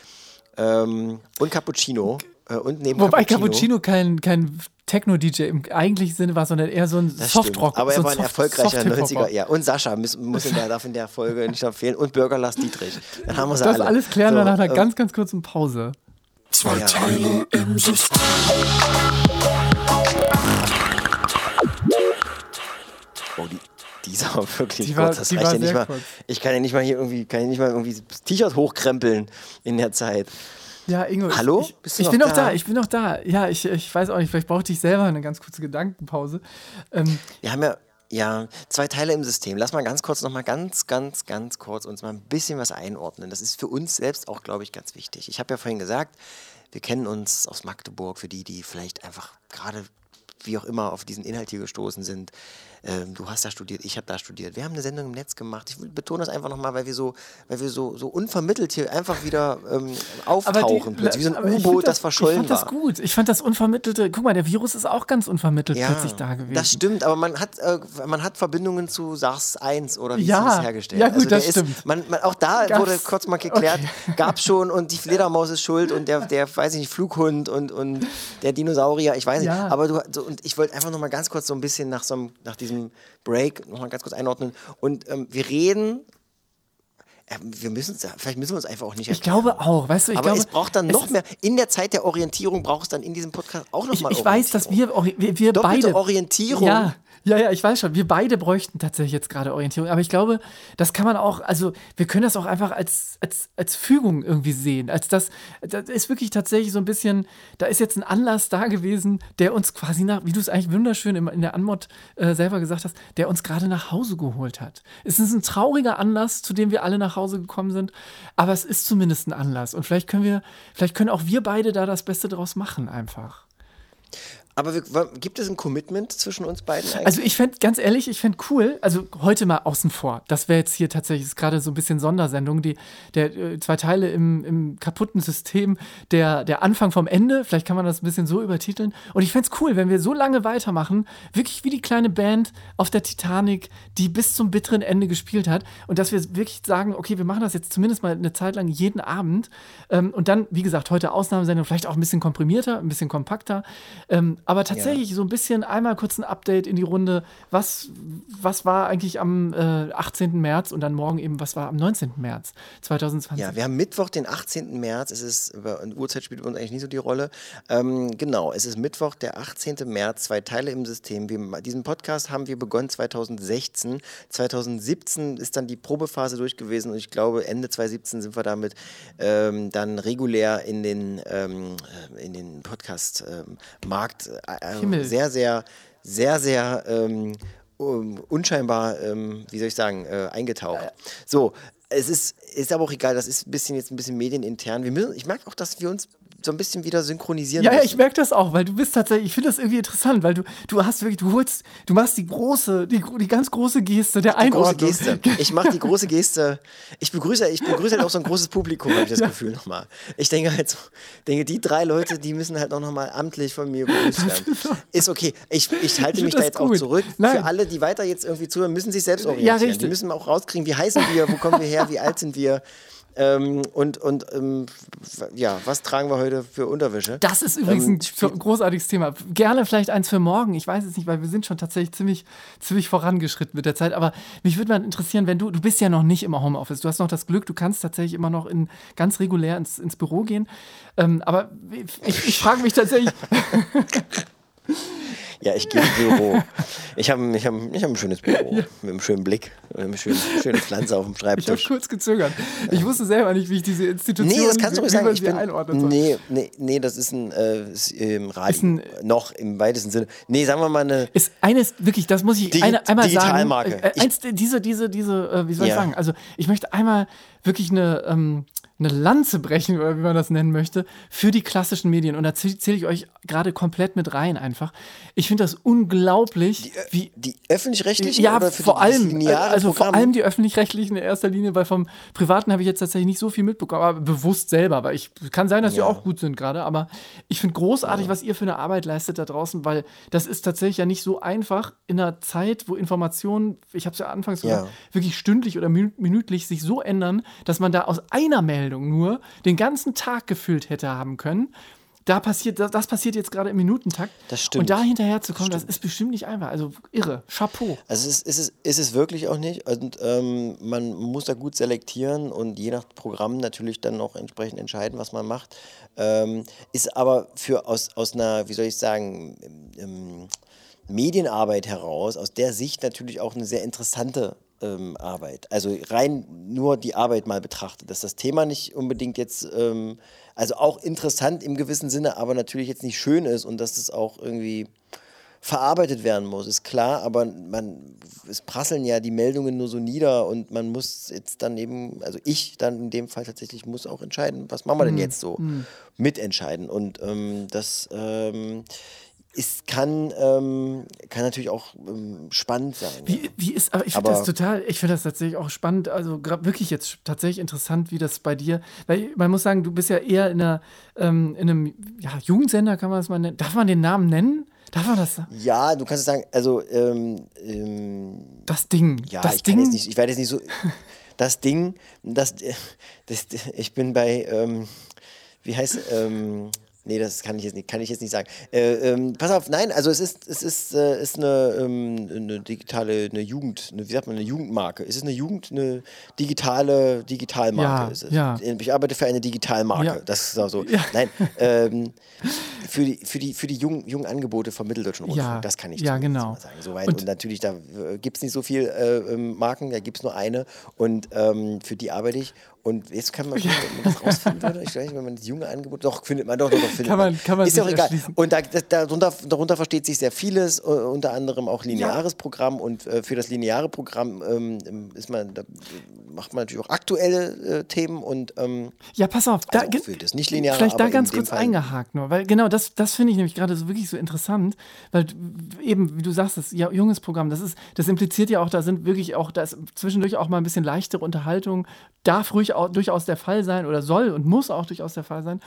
ähm, und Cappuccino. Äh, und neben Wobei Cappuccino kein, kein Techno-DJ im eigentlichen Sinne war, sondern eher so ein Softrock. Aber so er war ein Soft- erfolgreicher Soft-Hip-Hopper. 90er, ja. Und Sascha muss, muss in der, darf in der Folge nicht fehlen. Und Bürger Lars Dietrich. Dann haben wir sie Das alle. alles klären So, wir nach einer ähm, ganz, ganz kurzen Pause. Zwei Ja. Teile im System. Oh, die, die ist aber wirklich Die war- kurz. Das die reicht war ja nicht mal. kurz. Ich kann ja nicht mal hier irgendwie, kann ja nicht mal irgendwie das T-Shirt hochkrempeln in der Zeit. Ja, Ingo. ich- Hallo? Ich, ich noch bin noch da? da? ich bin noch da. Ja, ich, ich weiß auch nicht, vielleicht brauchte ich selber eine ganz kurze Gedankenpause. Ähm, Wir haben ja, ja zwei Teile im System. Lass mal ganz kurz noch mal ganz, ganz, ganz kurz uns mal ein bisschen was einordnen. Das ist für uns selbst auch, glaube ich, ganz wichtig. Ich habe ja vorhin gesagt, wir kennen uns aus Magdeburg, für die, die vielleicht einfach gerade wie auch immer auf diesen Inhalt hier gestoßen sind. Ähm, du hast da studiert, ich habe da studiert. Wir haben eine Sendung im Netz gemacht. Ich betone das einfach nochmal, weil wir so, weil wir so, so unvermittelt hier einfach wieder ähm, auftauchen plötzlich, wie so ein U-Boot, das, verschollen Ich fand das war. gut. Ich fand das unvermittelte. Guck mal, der Virus ist auch ganz unvermittelt Ja, plötzlich da gewesen. das stimmt, aber man hat, äh, man hat Verbindungen zu SARS-1 oder wie Ja, es hieß hergestellt. ja gut, also das ist, stimmt. Man, man, auch da Gab's- wurde kurz mal geklärt, gab es schon und die Fledermaus ist schuld und der, der weiß ich nicht, Flughund und, und der Dinosaurier, ich weiß nicht. Ja. Aber du, so, und ich wollte einfach noch mal ganz kurz so ein bisschen nach, so einem, nach diesem Break noch mal ganz kurz einordnen. Und ähm, wir reden, äh, wir müssen vielleicht müssen wir uns einfach auch nicht Ich glaube auch, weißt du, ich aber glaube, es braucht dann noch mehr, in der Zeit der Orientierung braucht es dann in diesem Podcast auch noch Ich, mal ich weiß, dass wir, wir, wir Doppelte beide. Orientierung. Ja, ja, ja, ich weiß schon. Wir beide bräuchten tatsächlich jetzt gerade Orientierung. Aber ich glaube, das kann man auch, also wir können das auch einfach als, als, als Fügung irgendwie sehen. Als das, das ist wirklich tatsächlich so ein bisschen, da ist jetzt ein Anlass da gewesen, der uns quasi nach, wie du es eigentlich wunderschön im- in der Anmod äh, selber gesagt hast, der uns gerade nach Hause geholt hat. Es ist ein trauriger Anlass, zu dem wir alle nach Hause gekommen sind, aber es ist zumindest ein Anlass. Und vielleicht können wir, vielleicht können auch wir beide da das Beste draus machen einfach. Aber wir, gibt es ein Commitment zwischen uns beiden eigentlich? Also ich fände, ganz ehrlich, ich fände cool, also heute mal außen vor, das wäre jetzt hier tatsächlich gerade so ein bisschen Sondersendung, die, der äh, zwei Teile im, im kaputten System, der, der Anfang vom Ende, vielleicht kann man das ein bisschen so übertiteln. Und ich fände es cool, wenn wir so lange weitermachen, wirklich wie die kleine Band auf der Titanic, die bis zum bitteren Ende gespielt hat und dass wir wirklich sagen, okay, wir machen das jetzt zumindest mal eine Zeit lang jeden Abend ähm, und dann, wie gesagt, heute Ausnahmesendung, vielleicht auch ein bisschen komprimierter, ein bisschen kompakter, ähm, aber tatsächlich so ein bisschen einmal kurz ein Update in die Runde. Was, was war eigentlich am äh, 18. März und dann morgen eben, was war am 19. März 2020? ja, wir haben Mittwoch, den 18. März. Es ist, Uhrzeit spielt uns eigentlich nicht so die Rolle. Ähm, genau, es ist Mittwoch, der 18. März, zwei Teile im System. Wir, diesen Podcast haben wir begonnen 2016. 2017 ist dann die Probephase durch gewesen und ich glaube, Ende 2017 sind wir damit ähm, dann regulär in den, ähm, äh, in den Podcast-Markt äh, sehr, sehr, sehr, sehr ähm, unscheinbar, ähm, wie soll ich sagen, äh, eingetaucht. So, es ist, ist aber auch egal, das ist ein bisschen jetzt ein bisschen medienintern. Wir müssen, ich merke auch, dass wir uns so ein bisschen wieder synchronisieren Ja, ja, ich merke das auch, weil du bist tatsächlich, ich finde das irgendwie interessant, weil du, du hast wirklich, du holst, du machst die große, die, die ganz große Geste der die große Einordnung. Geste. Ich mache die große Geste. Ich begrüße, ich begrüße halt auch so ein großes Publikum, habe ich das Gefühl nochmal. Ich denke halt so, denke, die drei Leute, die müssen halt auch nochmal amtlich von mir begrüßt werden. Ist okay. Ich, ich halte Ich mich da jetzt auch gut. zurück. Nein. Für alle, die weiter jetzt irgendwie zuhören, müssen sich selbst Ja, orientieren. richtig. Die müssen auch rauskriegen, wie heißen wir, wo kommen wir her, wie alt sind wir. Ähm, und und ähm, ja, was tragen wir heute für Unterwäsche? Das ist übrigens Ähm, ein großartiges Thema. Gerne vielleicht eins für morgen. Ich weiß es nicht, weil wir sind schon tatsächlich ziemlich, ziemlich vorangeschritten mit der Zeit. Aber mich würde mal interessieren, wenn du, du bist ja noch nicht im Homeoffice. Du hast noch das Glück, du kannst tatsächlich immer noch in, ganz regulär ins, ins Büro gehen. Ähm, aber ich, ich frage mich tatsächlich, Ja, ich gehe ins Büro. Ich habe ich hab, ich hab ein schönes Büro mit einem schönen Blick, mit einer schönen, schöne Pflanze auf dem ich habe Schreibtisch. kurz gezögert. Ich wusste selber nicht, wie ich diese Institution Nee, das kannst du wie, wie sagen. man Ich bin, einordnen soll. nee, nee, nee, das ist ein, äh, ist, ähm, Radio. Ist ein- noch im weitesten Sinne. Nee, sagen wir mal eine. ist eines wirklich, das muss ich Digi- eine, einmal Digitalmarke. sagen. Äh, eins, diese, diese, diese, äh, wie soll ich Ja. sagen? Also ich möchte einmal wirklich eine, ähm, eine Lanze brechen, oder wie man das nennen möchte, für die klassischen Medien. Und da zähle zähl ich euch gerade komplett mit rein einfach. Ich finde das unglaublich, wie Die öffentlich-rechtlichen ja, vor die allem, lineare also vor Programme? allem die öffentlich-rechtlichen in erster Linie, weil vom Privaten habe ich jetzt tatsächlich nicht so viel mitbekommen, aber bewusst selber, weil ich kann sein, dass die Ja. auch gut sind gerade, aber ich finde großartig, was ihr für eine Arbeit leistet da draußen, weil das ist tatsächlich ja nicht so einfach in einer Zeit, wo Informationen, ich habe es ja anfangs gesagt, Ja. wirklich stündlich oder minü- minütlich sich so ändern, dass man da aus einer Meldung nur den ganzen Tag gefüllt hätte haben können. da passiert, das, das passiert jetzt gerade im Minutentakt. Das stimmt. Und da hinterher zu kommen, das, ist bestimmt nicht einfach. Also irre, Chapeau. Also es ist, es ist, ist es wirklich auch nicht. Und ähm, man muss da gut selektieren und je nach Programm natürlich dann auch entsprechend entscheiden, was man macht. Ähm, ist aber für aus, aus einer, wie soll ich sagen, ähm, Medienarbeit heraus, aus der Sicht natürlich auch eine sehr interessante ähm, Arbeit. Also rein nur die Arbeit mal betrachtet, dass das Thema nicht unbedingt jetzt, ähm, also auch interessant im gewissen Sinne, aber natürlich jetzt nicht schön ist und dass das auch irgendwie verarbeitet werden muss, ist klar, aber man, es prasseln ja die Meldungen nur so nieder und man muss jetzt dann eben, also ich dann in dem Fall tatsächlich muss auch entscheiden, was machen wir denn jetzt so? Mitentscheiden. Und ähm, das ähm, es kann, ähm, kann natürlich auch ähm, spannend sein. Wie, wie ist, aber ich finde das total, ich finde das tatsächlich auch spannend, also wirklich jetzt tatsächlich interessant, wie das bei dir, weil man muss sagen, du bist ja eher in, einer, ähm, in einem ja, Jugendsender, kann man das mal nennen. Darf man den Namen nennen? Darf man das? Ja, du kannst es sagen, also ähm, ähm, Das Ding. ja, das ich Ding. nicht, ich werde jetzt nicht so. Das Ding, das, das ich bin bei, ähm, wie heißt, ähm, nee, das kann ich jetzt nicht, kann ich jetzt nicht sagen. Äh, ähm, pass auf, nein, also es ist, es ist, äh, ist eine, ähm, eine digitale, eine Jugend, eine, wie sagt man, eine Jugendmarke. Es ist eine Jugend, eine digitale, Digitalmarke. Ja, ist es. ja. Ich arbeite für eine Digitalmarke. Ja. Das ist auch so. Nein, ähm, für die, für die, für die jungen, jungen Angebote vom Mitteldeutschen Rundfunk, Ja, das kann ich ja, genau. mal sagen. Soweit. Und- Und, natürlich, da gibt es nicht so viel äh, ähm, Marken, da gibt es nur eine und ähm, für die arbeite ich. Und jetzt kann man, schon, wenn man das rausfinden würde, ich weiß nicht, wenn man das junge Angebot, doch, findet man, doch, doch, doch, findet Kann man- kann man Ist ja auch egal. Und da, darunter, darunter versteht sich sehr vieles, unter anderem auch lineares Programm und äh, für das lineare Programm ähm, ist man, da macht man natürlich auch aktuelle äh, Themen und ähm, Ja, pass auf. Da, Also ge- für das Nicht-Lineare, Vielleicht da ganz kurz Fall- eingehakt nur, weil genau das, das finde ich nämlich gerade so wirklich so interessant, weil eben, wie du sagst, das ja, junges Programm, das ist, das impliziert ja auch, da sind wirklich auch, da ist zwischendurch auch mal ein bisschen leichtere Unterhaltung, darf ruhig durchaus der Fall sein oder soll und muss auch durchaus der Fall sein.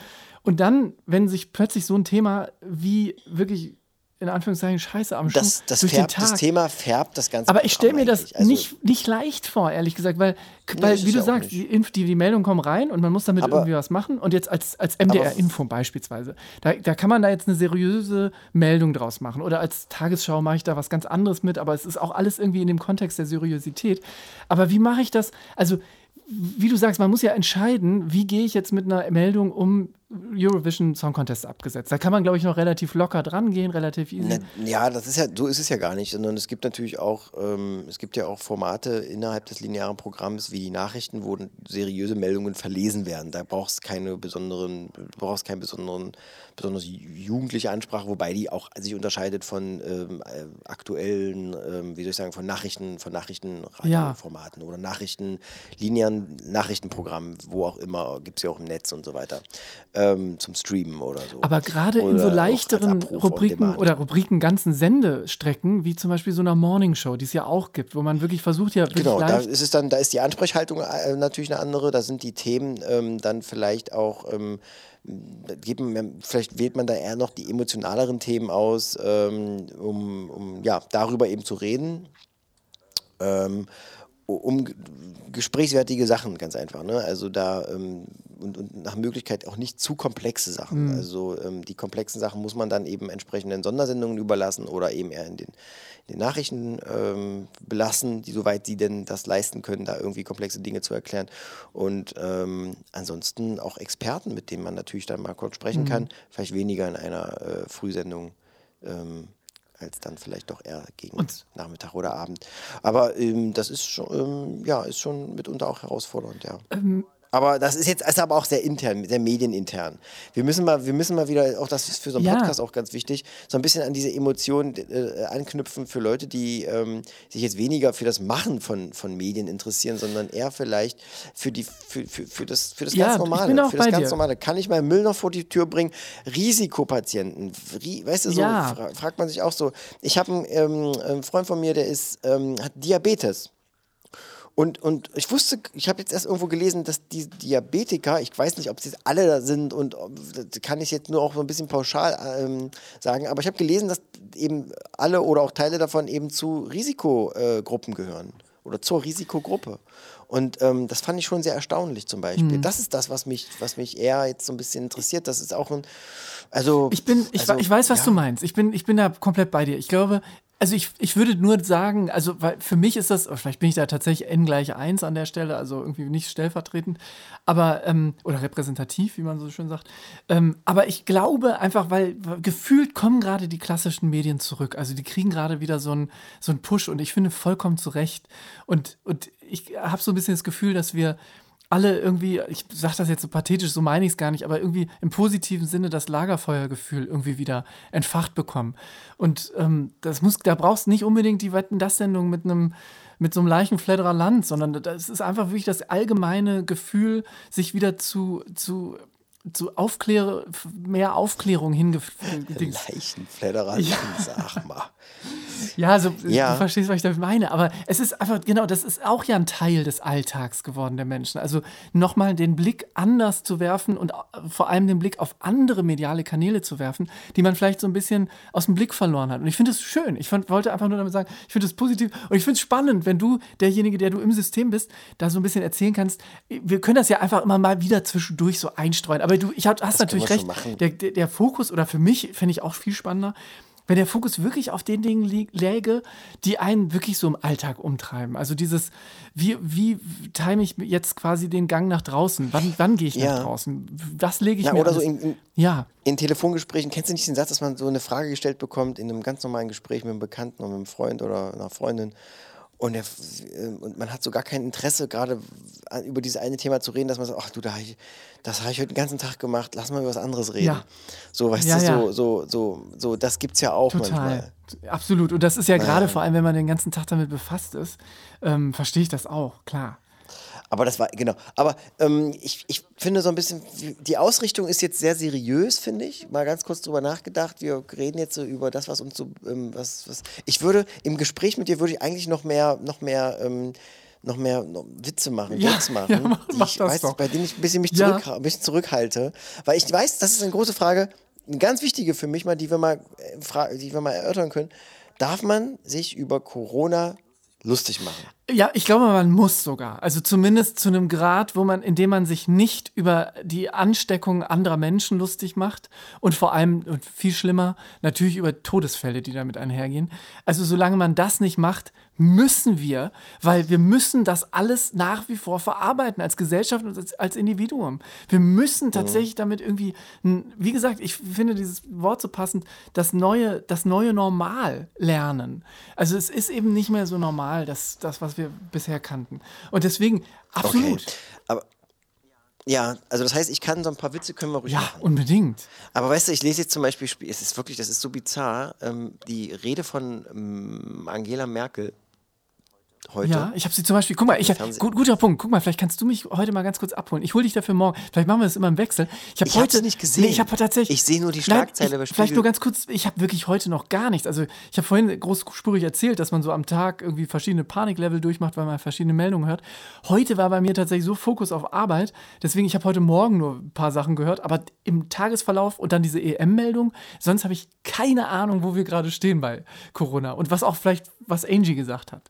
Und dann, wenn sich plötzlich so ein Thema wie wirklich in Anführungszeichen Scheiße am Schuh das, das, durch färbt, den Tag das Thema färbt das ganze aber ich stelle mir das. Also- nicht, nicht leicht vor, ehrlich gesagt, weil, weil ist wie du ja sagst, die, die, die Meldungen kommen rein und man muss damit Aber- irgendwie was machen. Und jetzt als, als MDR-Info beispielsweise, da, da kann man da jetzt eine seriöse Meldung draus machen. Oder als Tagesschau mache ich da was ganz anderes mit, aber es ist auch alles irgendwie in dem Kontext der Seriosität. Aber wie mache ich das? Also, wie du sagst, man muss ja entscheiden, wie gehe ich jetzt mit einer Meldung um Eurovision Song Contest abgesetzt. Da kann man, glaube ich, noch relativ locker dran gehen, relativ easy. Na, ja, das ist ja, so ist es ja gar nicht, sondern es gibt natürlich auch, ähm, es gibt ja auch Formate innerhalb des linearen Programms wie die Nachrichten, wo seriöse Meldungen verlesen werden. Da brauchst du keine besonderen, brauchst keinen besonderen, besonders jugendliche Ansprache, wobei die auch sich unterscheidet von ähm, äh, aktuellen, ähm, wie soll ich sagen, von Nachrichten, von Nachrichtenradioformaten oder Nachrichten, linearen Nachrichtenprogrammen, wo auch immer, gibt es ja auch im Netz und so weiter, ähm, zum Streamen oder so. Aber gerade in so leichteren Rubriken oder Rubriken ganzen Sendestrecken, wie zum Beispiel so einer Morningshow, die es ja auch gibt, wo man wirklich versucht, ja wirklich Genau, da ist es dann, da ist die Ansprechhaltung äh, natürlich eine andere, da sind die Themen ähm, dann vielleicht auch, ähm, man, vielleicht wählt man da eher noch die emotionaleren Themen aus, ähm, um, um ja, darüber eben zu reden. Ähm, um gesprächswertige Sachen, ganz einfach. Ne? Also da ähm, und, und nach Möglichkeit auch nicht zu komplexe Sachen. Also ähm, die komplexen Sachen muss man dann eben entsprechenden Sondersendungen überlassen oder eben eher in den, in den Nachrichten ähm, belassen, die soweit sie denn das leisten können, da irgendwie komplexe Dinge zu erklären. Und ähm, ansonsten auch Experten, mit denen man natürlich dann mal kurz sprechen kann, vielleicht weniger in einer äh, Frühsendung. Ähm, als dann vielleicht doch eher gegen Nachmittag oder Abend. Aber ähm, das ist schon, ähm, ja, ist schon mitunter auch herausfordernd, ja. Aber das ist jetzt ist aber auch sehr intern, sehr medienintern. Wir müssen mal, wir müssen mal wieder, auch das ist für so einen Ja. Podcast auch ganz wichtig, so ein bisschen an diese Emotionen äh, anknüpfen für Leute, die ähm, sich jetzt weniger für das Machen von, von Medien interessieren, sondern eher vielleicht für die für, für, für das für das Ja, ganz ich normale, bin auch für das bei ganz dir. normale. Kann ich meinen Müll noch vor die Tür bringen? Risikopatienten, Ri- weißt du so, Ja. fra fragt man sich auch so. Ich habe einen, ähm, einen Freund von mir, der ist ähm, hat Diabetes. Und, und ich wusste, ich habe jetzt erst irgendwo gelesen, dass die Diabetiker, ich weiß nicht, ob jetzt alle da sind und das kann ich jetzt nur auch so ein bisschen pauschal ähm, sagen, aber ich habe gelesen, dass eben alle oder auch Teile davon eben zu Risikogruppen gehören oder zur Risikogruppe. Und ähm, das fand ich schon sehr erstaunlich zum. Beispiel. Das ist das, was mich, was mich eher jetzt so ein bisschen interessiert. Das ist auch ein, also Ich bin, ich, also, ich weiß, was ja. du meinst. Ich bin, ich bin da komplett bei dir. Ich glaube, also ich, ich würde nur sagen, also weil für mich ist das, vielleicht bin ich da tatsächlich n gleich 1 an der Stelle, also irgendwie nicht stellvertretend, aber, ähm, oder repräsentativ, wie man so schön sagt. Ähm, aber ich glaube einfach, weil weil gefühlt kommen gerade die klassischen Medien zurück. Also die kriegen gerade wieder so einen so einen Push und ich finde vollkommen zu Recht. Und, und ich habe so ein bisschen das Gefühl, dass wir alle irgendwie, ich sage das jetzt so pathetisch, so meine ich es gar nicht, aber irgendwie im positiven Sinne das Lagerfeuergefühl irgendwie wieder entfacht bekommen. Und ähm, das muss, da brauchst du nicht unbedingt die Wetten das Sendung mit einem mit so einem Leichenfledderer Land, sondern das ist einfach wirklich das allgemeine Gefühl, sich wieder zu, zu, zu Aufklär, mehr Aufklärung hingedings. Leichenfledderer, sag mal. Ja, also Ja. du verstehst, was ich damit meine. Aber es ist einfach, genau, das ist auch ja ein Teil des Alltags geworden der Menschen. Also nochmal den Blick anders zu werfen und vor allem den Blick auf andere mediale Kanäle zu werfen, die man vielleicht so ein bisschen aus dem Blick verloren hat. Und ich finde es schön. Ich fand, wollte einfach nur damit sagen, ich finde es positiv und ich finde es spannend, wenn du, derjenige, der du im System bist, da so ein bisschen erzählen kannst. Wir können das ja einfach immer mal wieder zwischendurch so einstreuen. Aber du, ich hab, hast Das natürlich recht. Der, der, der Fokus, oder für mich finde ich auch viel spannender, wenn der Fokus wirklich auf den Dingen läge, die einen wirklich so im Alltag umtreiben. Also dieses, wie, wie time ich jetzt quasi den Gang nach draußen? Wann, wann gehe ich Ja. nach draußen? Was lege ich Ja, mir oder so alles- in, in, Ja, in Telefongesprächen, kennst du nicht den Satz, dass man so eine Frage gestellt bekommt in einem ganz normalen Gespräch mit einem Bekannten oder mit einem Freund oder einer Freundin und, der, äh, und man hat so gar kein Interesse, gerade an- über dieses eine Thema zu reden, dass man sagt, ach du, da ich, das habe ich heute den ganzen Tag gemacht, lass mal über was anderes reden. Ja. So, weißt Ja, du, ja. so, so, so, so, das gibt's ja auch total. manchmal. Absolut. Und das ist ja gerade vor allem, wenn man den ganzen Tag damit befasst ist, ähm, verstehe ich das auch, klar. Aber das war, genau. Aber ähm, ich, ich finde so ein bisschen, die Ausrichtung ist jetzt sehr seriös, finde ich. Mal ganz kurz drüber nachgedacht. Wir reden jetzt so über das, was uns so, ähm, was, was. Ich würde, im Gespräch mit dir würde ich eigentlich noch mehr, noch mehr, ähm, noch mehr noch Witze machen, Ja, Gags machen, ja, mach- mach ich, das weiß, doch. bei denen ich ein bisschen mich Ja. zurück, ein bisschen zurückhalte. Weil ich weiß, das ist eine große Frage, eine ganz wichtige für mich mal, die wir mal, äh, die wir mal erörtern können. Darf man sich über Corona lustig machen? Ja, ich glaube, man muss sogar. Also zumindest zu einem Grad, wo man, in dem man sich nicht über die Ansteckung anderer Menschen lustig macht und vor allem, und viel schlimmer, natürlich über Todesfälle, die damit einhergehen. Also solange man das nicht macht, müssen wir, weil wir müssen das alles nach wie vor verarbeiten als Gesellschaft und als, als Individuum. Wir müssen tatsächlich damit irgendwie, wie gesagt, ich finde dieses Wort so passend, das neue, das neue Normal lernen. Also es ist eben nicht mehr so normal, das, das was wir bisher kannten. Und deswegen, absolut. Okay. Aber ja, also das heißt, ich kann so ein paar Witze können wir ruhig Ja, machen. unbedingt. Aber weißt du, ich lese jetzt zum Beispiel, Sp- es ist wirklich, das ist so bizarr, ähm, die Rede von ähm, Angela Merkel heute. Ja, ich habe sie zum Beispiel, guck mal, ich, gut, guter Punkt, guck mal, vielleicht kannst du mich heute mal ganz kurz abholen. Ich hole dich dafür morgen. Vielleicht machen wir das immer im Wechsel. Ich habe Ich hab heute nicht gesehen. Nee, ich habe tatsächlich. Ich sehe nur die Nein, Schlagzeile ich, bei Vielleicht nur ganz kurz, ich habe wirklich heute noch gar nichts. Also ich habe vorhin großspurig erzählt, dass man so am Tag irgendwie verschiedene Paniklevel durchmacht, weil man verschiedene Meldungen hört. Heute war bei mir tatsächlich so Fokus auf Arbeit. Deswegen, ich habe heute Morgen nur ein paar Sachen gehört, aber im Tagesverlauf und dann diese EM-Meldung, sonst habe ich keine Ahnung, wo wir gerade stehen bei Corona und was auch vielleicht, was Angie gesagt hat.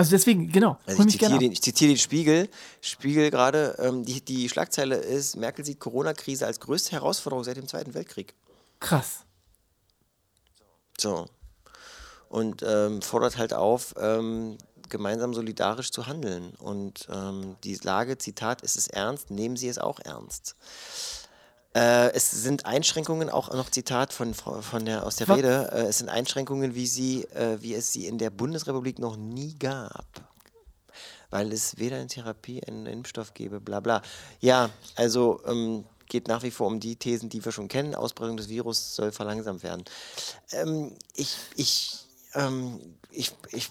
Also deswegen, genau, Also ich zitiere, den, ich zitiere den Spiegel. Spiegel gerade, ähm, die, die Schlagzeile ist, Merkel sieht Corona-Krise als größte Herausforderung seit dem Zweiten Weltkrieg. Krass. So. Und ähm, fordert halt auf, ähm, gemeinsam solidarisch zu handeln. Und ähm, die Lage, Zitat, es ist ernst, nehmen Sie es auch ernst. Äh, es sind Einschränkungen, auch noch Zitat von, von der, aus der Wa- Rede, äh, es sind Einschränkungen, wie, sie, äh, wie es sie in der Bundesrepublik noch nie gab. Weil es weder eine Therapie, einen Impfstoff gäbe, bla bla. Ja, also ähm, geht nach wie vor um die Thesen, die wir schon kennen. Ausbreitung des Virus soll verlangsamt werden. Ähm, ich, ich, ähm, ich, ich,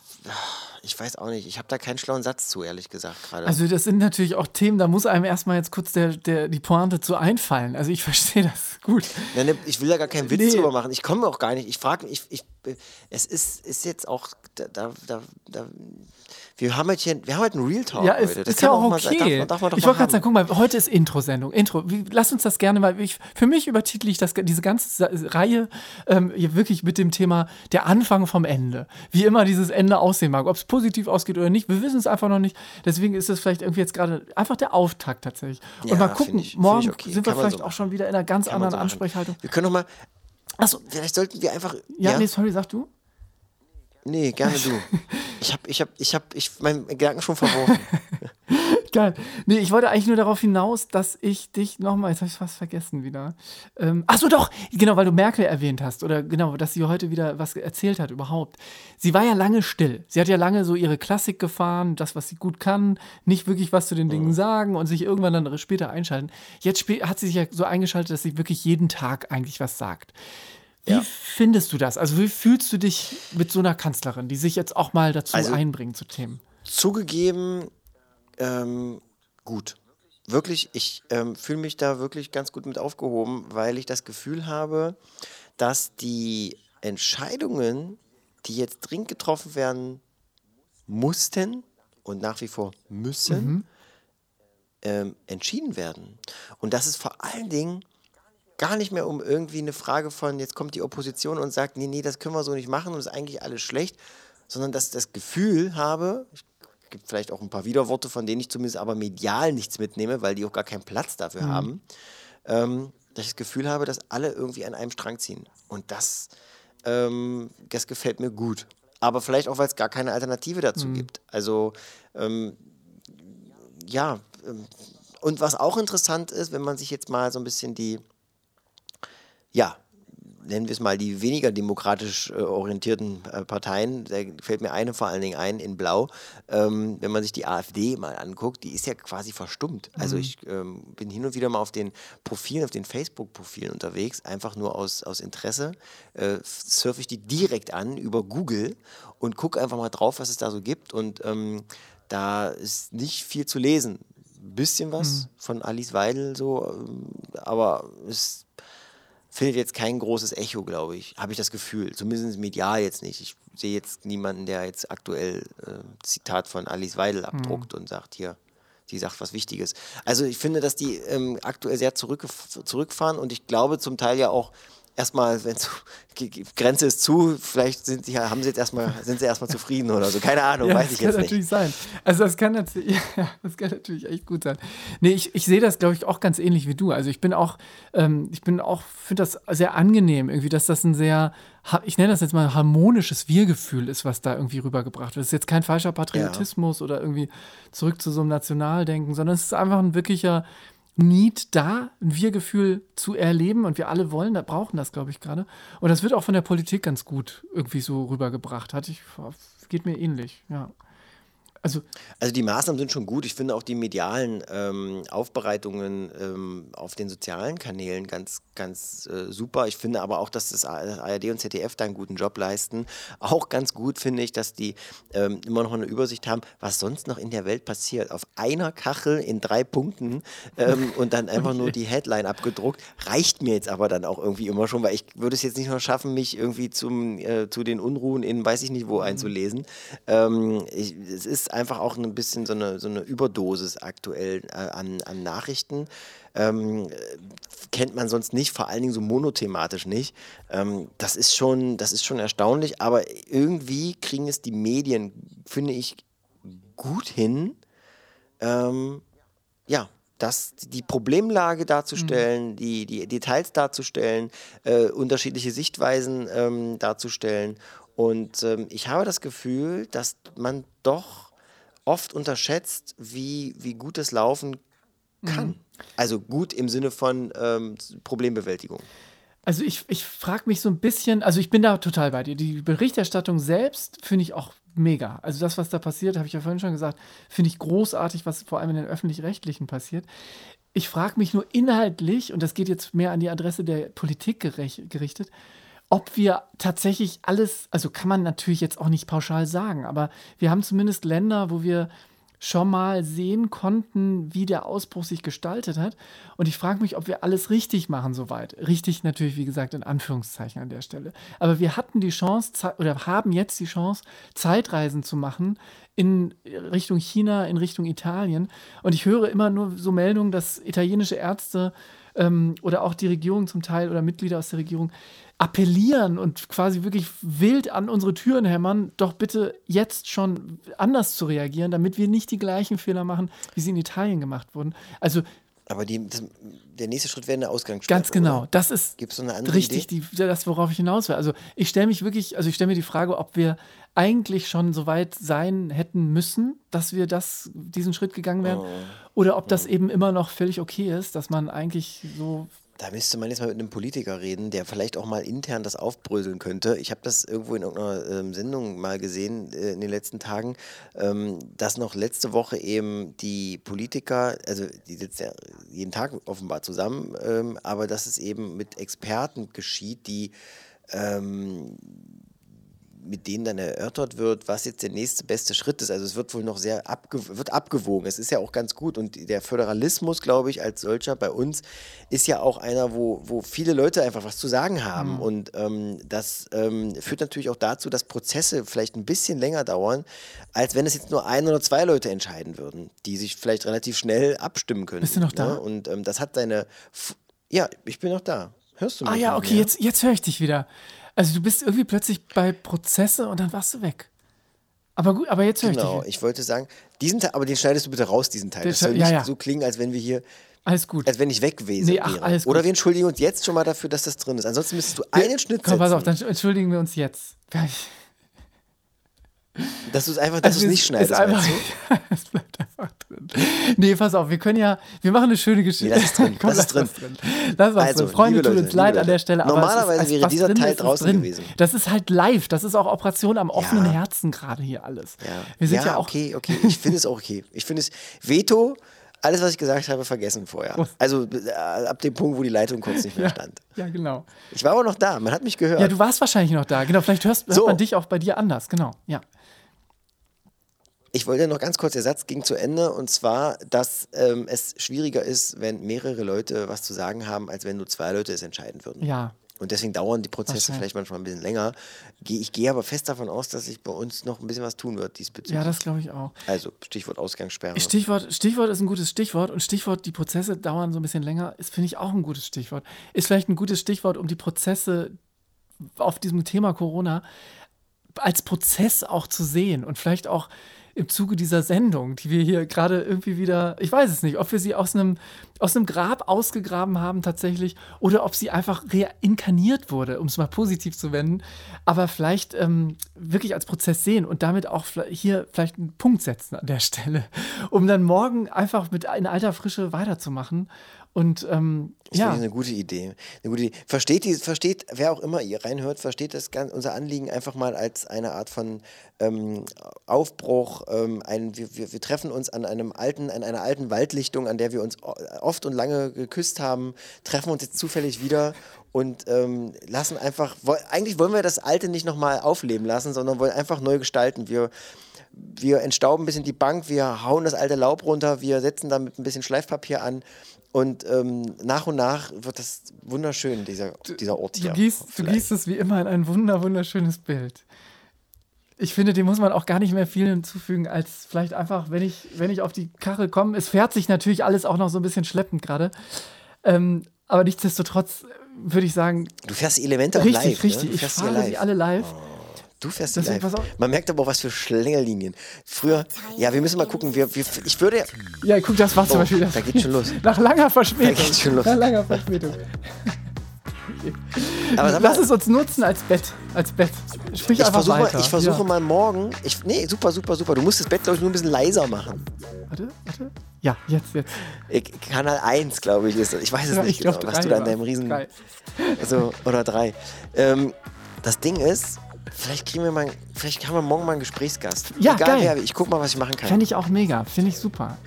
ich weiß auch nicht. Ich habe da keinen schlauen Satz zu, ehrlich gesagt, gerade. Also das sind natürlich auch Themen, da muss einem erstmal jetzt kurz der, der, die Pointe zu einfallen. Also ich verstehe das gut. Nein, ne, ich will da gar keinen Witz Nee. drüber machen. Ich komme auch gar nicht. Ich frage, ich, ich, es ist, ist jetzt auch, da, da, da, wir haben halt hier, wir haben halt einen Real Talk Ja, es heute. Das ist ja auch mal okay. Darf man- darf man doch ich mal wollte gerade sagen, guck mal, heute ist Intro-Sendung. Intro. Wie, lass uns das gerne mal. Ich, für mich übertitel ich das, diese ganze Reihe ähm, hier wirklich mit dem Thema der Anfang vom Ende. Wie immer dieses Ende aussehen mag. Ob es positiv ausgeht oder nicht, wir wissen es einfach noch nicht. Deswegen ist es vielleicht irgendwie jetzt gerade einfach der Auftakt tatsächlich. Und Ja, mal gucken, ich- morgen okay. sind wir Kann vielleicht so auch schon wieder in einer ganz anderen so. Ansprechhaltung. Wir können noch mal, Achso, vielleicht sollten wir einfach, ja, ja, nee, sorry, sag du. nee, gerne du. Ich habe, ich habe, ich habe, ich meinen Gedanken schon verworfen. Geil. Nee, ich wollte eigentlich nur darauf hinaus, dass ich dich nochmal, jetzt habe ich fast vergessen wieder. Ähm, ach so, doch, genau, weil du Merkel erwähnt hast oder genau, dass sie heute wieder was erzählt hat überhaupt. Sie war ja lange still. Sie hat ja lange so ihre Klassik gefahren, das, was sie gut kann, nicht wirklich was zu den Dingen sagen und sich irgendwann dann später einschalten. Jetzt hat sie sich ja so eingeschaltet, dass sie wirklich jeden Tag eigentlich was sagt. Wie Ja. findest du das? Also, wie fühlst du dich mit so einer Kanzlerin, die sich jetzt auch mal dazu Also- einbringt zu Themen? Zugegeben, ähm, gut. Wirklich, ich ähm, fühle mich da wirklich ganz gut mit aufgehoben, weil ich das Gefühl habe, dass die Entscheidungen, die jetzt dringend getroffen werden mussten und nach wie vor müssen, ähm, entschieden werden. Und das ist vor allen Dingen gar nicht mehr um irgendwie eine Frage von, jetzt kommt die Opposition und sagt, nee, nee, das können wir so nicht machen und ist eigentlich alles schlecht, sondern dass ich das Gefühl habe, es gibt vielleicht auch ein paar Widerworte, von denen ich zumindest aber medial nichts mitnehme, weil die auch gar keinen Platz dafür haben, ähm, dass ich das Gefühl habe, dass alle irgendwie an einem Strang ziehen. Und das, ähm, das gefällt mir gut. Aber vielleicht auch, weil es gar keine Alternative dazu gibt. Also, ähm, ja, ähm, und was auch interessant ist, wenn man sich jetzt mal so ein bisschen die, ja, nennen wir es mal die weniger demokratisch äh, orientierten äh, Parteien, da fällt mir eine vor allen Dingen ein in Blau, ähm, wenn man sich die AfD mal anguckt, die ist ja quasi verstummt. Also ich ähm, bin hin und wieder mal auf den Profilen, auf den Facebook-Profilen unterwegs, einfach nur aus, aus Interesse, äh, surfe ich die direkt an über Google und gucke einfach mal drauf, was es da so gibt. Und ähm, da ist nicht viel zu lesen. Bisschen was von Alice Weidel so, ähm, aber es findet jetzt kein großes Echo, glaube ich. Habe ich das Gefühl. Zumindest medial jetzt nicht. Ich sehe jetzt niemanden, der jetzt aktuell äh, Zitat von Alice Weidel abdruckt und sagt, hier, die sagt was Wichtiges. Also ich finde, dass die ähm, aktuell sehr zurück, zurückfahren und ich glaube zum Teil ja auch erstmal, wenn die Grenze ist zu, vielleicht sind sie, haben sie jetzt erstmal, sind sie erstmal zufrieden oder so. Keine Ahnung, weiß das ich kann jetzt nicht. natürlich sein. Also das kann natürlich, ja, das kann natürlich echt gut sein. Nee, ich, ich sehe das, glaube ich, auch ganz ähnlich wie du. Also ich bin auch, ähm, ich bin auch, finde das sehr angenehm, irgendwie, dass das ein sehr, ich nenne das jetzt mal harmonisches Wir-Gefühl ist, was da irgendwie rübergebracht wird. Es ist jetzt kein falscher Patriotismus oder irgendwie zurück zu so einem Nationaldenken, sondern es ist einfach ein wirklicher Need da, ein Wir-Gefühl zu erleben und wir alle wollen, da brauchen das, glaube ich, gerade. Und das wird auch von der Politik ganz gut irgendwie so rübergebracht. Hatte ich, geht mir ähnlich, ja. Also, Also die Maßnahmen sind schon gut. Ich finde auch die medialen ähm, Aufbereitungen ähm, auf den sozialen Kanälen ganz, ganz äh, super. Ich finde aber auch, dass das ARD und ZDF da einen guten Job leisten. Auch ganz gut finde ich, dass die ähm, immer noch eine Übersicht haben, was sonst noch in der Welt passiert. Auf einer Kachel in drei Punkten ähm, und dann einfach nur die Headline abgedruckt. Reicht mir jetzt aber dann auch irgendwie immer schon, weil ich würde es jetzt nicht noch schaffen, mich irgendwie zum, äh, zu den Unruhen in weiß ich nicht wo einzulesen. Ähm, ich, es ist einfach auch ein bisschen so eine, so eine Überdosis aktuell äh, an, an Nachrichten. Ähm, äh, kennt man sonst nicht, vor allen Dingen so monothematisch nicht. Ähm, das ist schon, das ist schon erstaunlich, aber irgendwie kriegen es die Medien, finde ich, gut hin, ähm, ja, das, die Problemlage darzustellen, die, die Details darzustellen, äh, unterschiedliche Sichtweisen ähm, darzustellen. Und ähm, ich habe das Gefühl, dass man doch oft unterschätzt, wie, wie gut es laufen kann. Also gut im Sinne von ähm, Problembewältigung. Also ich, ich frage mich so ein bisschen, also ich bin da total bei dir. Die Berichterstattung selbst finde ich auch mega. Also das, was da passiert, habe ich ja vorhin schon gesagt, finde ich großartig, was vor allem in den öffentlich-rechtlichen passiert. Ich frage mich nur inhaltlich, und das geht jetzt mehr an die Adresse der Politik gerichtet, ob wir tatsächlich alles, also kann man natürlich jetzt auch nicht pauschal sagen, aber wir haben zumindest Länder, wo wir schon mal sehen konnten, wie der Ausbruch sich gestaltet hat. Und ich frage mich, ob wir alles richtig machen soweit. Richtig natürlich, wie gesagt, in Anführungszeichen an der Stelle. Aber wir hatten die Chance oder haben jetzt die Chance, Zeitreisen zu machen in Richtung China, in Richtung Italien. Und ich höre immer nur so Meldungen, dass italienische Ärzte ähm, oder auch die Regierung zum Teil oder Mitglieder aus der Regierung appellieren und quasi wirklich wild an unsere Türen hämmern, doch bitte jetzt schon anders zu reagieren, damit wir nicht die gleichen Fehler machen, wie sie in Italien gemacht wurden. Also aber die, das, der nächste Schritt wäre eine Ausgangssperre. Ganz genau. Oder? Das ist Gibt's noch eine andere richtig? Die, das, worauf ich hinaus will. Also ich stelle mich wirklich, also ich stelle mir die Frage, ob wir eigentlich schon so weit sein hätten müssen, dass wir das, diesen Schritt gegangen wären, Oh. oder ob das eben immer noch völlig okay ist, dass man eigentlich so Da müsste man jetzt mal mit einem Politiker reden, der vielleicht auch mal intern das aufbröseln könnte. Ich habe das irgendwo in irgendeiner ähm, Sendung mal gesehen äh, in den letzten Tagen, ähm, dass noch letzte Woche eben die Politiker, also die sitzen ja jeden Tag offenbar zusammen, ähm, aber dass es eben mit Experten geschieht, die ähm, mit denen dann erörtert wird, was jetzt der nächste beste Schritt ist. Also es wird wohl noch sehr abge wird abgewogen. Es ist ja auch ganz gut. Und der Föderalismus, glaube ich, als solcher bei uns ist ja auch einer, wo, wo viele Leute einfach was zu sagen haben. Und ähm, das ähm, führt natürlich auch dazu, dass Prozesse vielleicht ein bisschen länger dauern, als wenn es jetzt nur ein oder zwei Leute entscheiden würden, die sich vielleicht relativ schnell abstimmen können. Bist du noch da? Ne? Und ähm, das hat seine. F ja, ich bin noch da. Hörst du mich? Ah ja, okay, mehr? jetzt, jetzt höre ich dich wieder. Also du bist irgendwie plötzlich bei Prozesse und dann warst du weg. Aber gut, aber jetzt höre ich Genau, dich. wieder. ich wollte sagen, diesen Teil, aber den schneidest du bitte raus, diesen Teil. Das soll nicht ja, ja. so klingen, als wenn wir hier, Alles gut. als wenn ich weg gewesen Nee, ach, wäre. alles Oder gut. wir entschuldigen uns jetzt schon mal dafür, dass das drin ist. Ansonsten müsstest du einen Schnitt Komm, pass auf, setzen, dann entschuldigen wir uns jetzt. Dass du es einfach, dass du es nicht schneidest. Ist einfach, es bleibt einfach drin. Nee, pass auf, wir können ja, wir machen eine schöne Geschichte. Nee, das ist drin, Komm, das ist drin. Lass was Also, drin. Freunde, tut uns leid an der. Stelle. Normalerweise ist, wäre dieser drin Teil draußen drin. gewesen. Das ist halt live, das ist auch Operation am offenen Ja. Herzen gerade hier alles. Ja, Wir sind ja, auch okay, okay. Ich finde es auch okay. Ich finde es, Veto, alles, was ich gesagt habe, vergessen vorher. Also äh, ab dem Punkt, wo die Leitung kurz nicht mehr ja, stand. ja, genau. Ich war aber noch da, man hat mich gehört. Ja, du warst wahrscheinlich noch da. Genau, vielleicht hörst, hört So. man dich auch bei dir anders. Genau, ja. Ich wollte noch ganz kurz, der Satz ging zu Ende, und zwar, dass ähm, es schwieriger ist, wenn mehrere Leute was zu sagen haben, als wenn nur zwei Leute es entscheiden würden. Ja. Und deswegen dauern die Prozesse vielleicht manchmal ein bisschen länger. Ich gehe aber fest davon aus, dass sich bei uns noch ein bisschen was tun wird diesbezüglich. Ja, das glaube ich auch. also Stichwort Ausgangssperre. Stichwort, Stichwort ist ein gutes Stichwort und Stichwort, die Prozesse dauern so ein bisschen länger, ist, finde ich, auch ein gutes Stichwort. Ist vielleicht ein gutes Stichwort, um die Prozesse auf diesem Thema Corona als Prozess auch zu sehen und vielleicht auch im Zuge dieser Sendung, die wir hier gerade irgendwie wieder, ich weiß es nicht, ob wir sie aus einem, aus einem Grab ausgegraben haben tatsächlich oder ob sie einfach reinkarniert wurde, um es mal positiv zu wenden, aber vielleicht ähm, wirklich als Prozess sehen und damit auch hier vielleicht einen Punkt setzen an der Stelle, um dann morgen einfach mit in alter Frische weiterzumachen und ähm, Das ja. ich eine gute Idee. Eine gute Idee. Versteht, die, versteht, wer auch immer ihr reinhört, versteht das ganz, unser Anliegen einfach mal als eine Art von ähm, Aufbruch. Ähm, ein, wir, wir, wir treffen uns an einem alten, an einer alten Waldlichtung, an der wir uns oft und lange geküsst haben, treffen uns jetzt zufällig wieder und ähm, lassen einfach, eigentlich wollen wir das Alte nicht nochmal aufleben lassen, sondern wollen einfach neu gestalten. Wir wir entstauben ein bisschen die Bank, wir hauen das alte Laub runter, wir setzen damit ein bisschen Schleifpapier an und ähm, nach und nach wird das wunderschön, dieser, dieser Ort Du hier. gießt, du gießt es wie immer in ein wunder, wunderschönes Bild. Ich finde, dem muss man auch gar nicht mehr viel hinzufügen, als vielleicht einfach, wenn ich, wenn ich auf die Kachel komme. Es fährt sich natürlich alles auch noch so ein bisschen schleppend gerade. Ähm, aber nichtsdestotrotz würde ich sagen, Du fährst Elemente richtig, live. richtig. Ne? Du ich fahre sie alle live. Du fährst Deswegen, live. Man merkt aber auch, was für Schlängerlinien. Früher, ja, wir müssen mal gucken. Wir, wir, ich würde, Ja, guck, das war zum Oh, Beispiel. da geht's schon los. Nach langer Verspätung. Da geht's schon los. Nach langer Verspätung. aber Lass es uns nutzen als Bett. Als Bett. Sprich ich einfach versuche mal, weiter. ich versuche ja. mal morgen. Ich, nee, super, super, super. Du musst das Bett, glaube ich, nur ein bisschen leiser machen. Warte, warte. Ja, jetzt, jetzt. Ich, Kanal 1, glaube ich, ist das. Ich weiß es Ja, nicht ich glaub, genau, was du da in deinem riesen Drei. So, oder drei. Ähm, das Ding ist, vielleicht kriegen wir mal, vielleicht haben wir morgen mal einen Gesprächsgast. Ja, Egal geil. wer, ich guck mal, was ich machen kann. Fände ich auch mega. Finde ich super.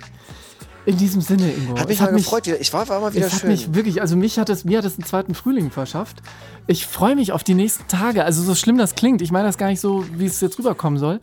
In diesem Sinne, Ingo. hat mich es mal gefreut wieder. Ich war, war mal wieder es hat schön. mich wirklich, also mich hat es, mir hat es einen zweiten Frühling verschafft. Ich freue mich auf die nächsten Tage. Also so schlimm das klingt, ich meine das gar nicht so, wie es jetzt rüberkommen soll,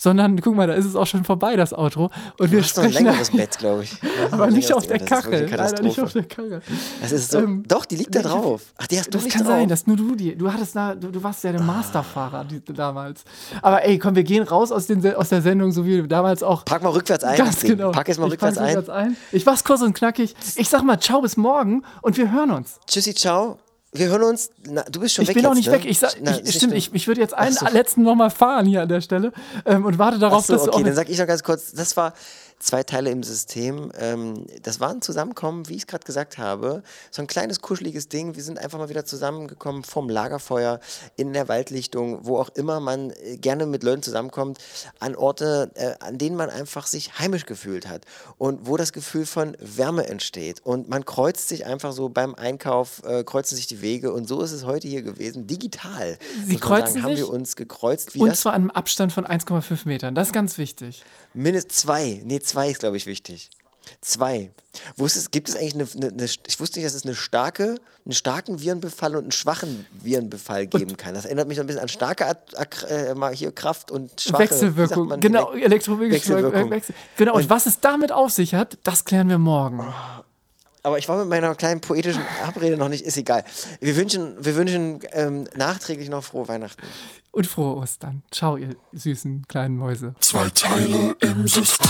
sondern guck mal, da ist es auch schon vorbei, das Outro. Und Du wir noch ein sprechen. längeres Bett, glaube ich. Aber nicht auf der Kachel. Leider nicht auf der Kachel. Das ist so. Ähm, doch, die liegt da drauf. Ach, die hast du Das nicht kann drauf. sein, dass nur du die. Du hattest da, du, du warst ja der Masterfahrer die, damals. Aber ey, komm, wir gehen raus aus, den, aus der Sendung, so wie damals auch. Pack mal rückwärts ein. Ganz genau. Pack es mal rückwärts ein. rückwärts ein. Ich mach's kurz und knackig. Ich sag mal, ciao bis morgen und wir hören uns. Tschüssi, ciao. Wir hören uns. Na, du bist schon Ich weg bin auch jetzt, nicht ne? weg. Ich sag, Na, ich, stimmt, ich, ich würde jetzt einen so. letzten nochmal fahren hier an der Stelle ähm, und warte darauf, Achso, dass du okay, dann sag ich noch ganz kurz, das war zwei Teile im System. Ähm, das war ein Zusammenkommen, wie ich es gerade gesagt habe. So ein kleines, kuscheliges Ding. Wir sind einfach mal wieder zusammengekommen vom Lagerfeuer in der Waldlichtung, wo auch immer man äh, gerne mit Leuten zusammenkommt, an Orte, äh, an denen man einfach sich heimisch gefühlt hat und wo das Gefühl von Wärme entsteht. Und man kreuzt sich einfach so beim Einkauf, äh, kreuzen sich die Wege und so ist es heute hier gewesen. Digital. Sie kreuzen sagen, haben wir uns gekreuzt. Und das? zwar an einem Abstand von 1,5 Metern. Das ist ganz wichtig. Mindestens zwei. Nee, zwei ist, glaube ich, wichtig. Zwei. Wusstest, gibt es eigentlich eine, eine, eine, ich wusste nicht, dass es eine starke, einen starken Virenbefall und einen schwachen Virenbefall geben kann. Das erinnert mich so ein bisschen an starke äh, hier Kraft und schwache Wechselwirkung. man? Genau, Elek- elektromagnetisch. Wechselwirkung. Wechsel. Genau, und, was es damit auf sich hat, das klären wir morgen. Aber ich war mit meiner kleinen poetischen Abrede noch nicht, ist egal. Wir wünschen, wir wünschen ähm, nachträglich noch frohe Weihnachten. Und frohe Ostern. Ciao, ihr süßen kleinen Mäuse. Zwei Teile im System.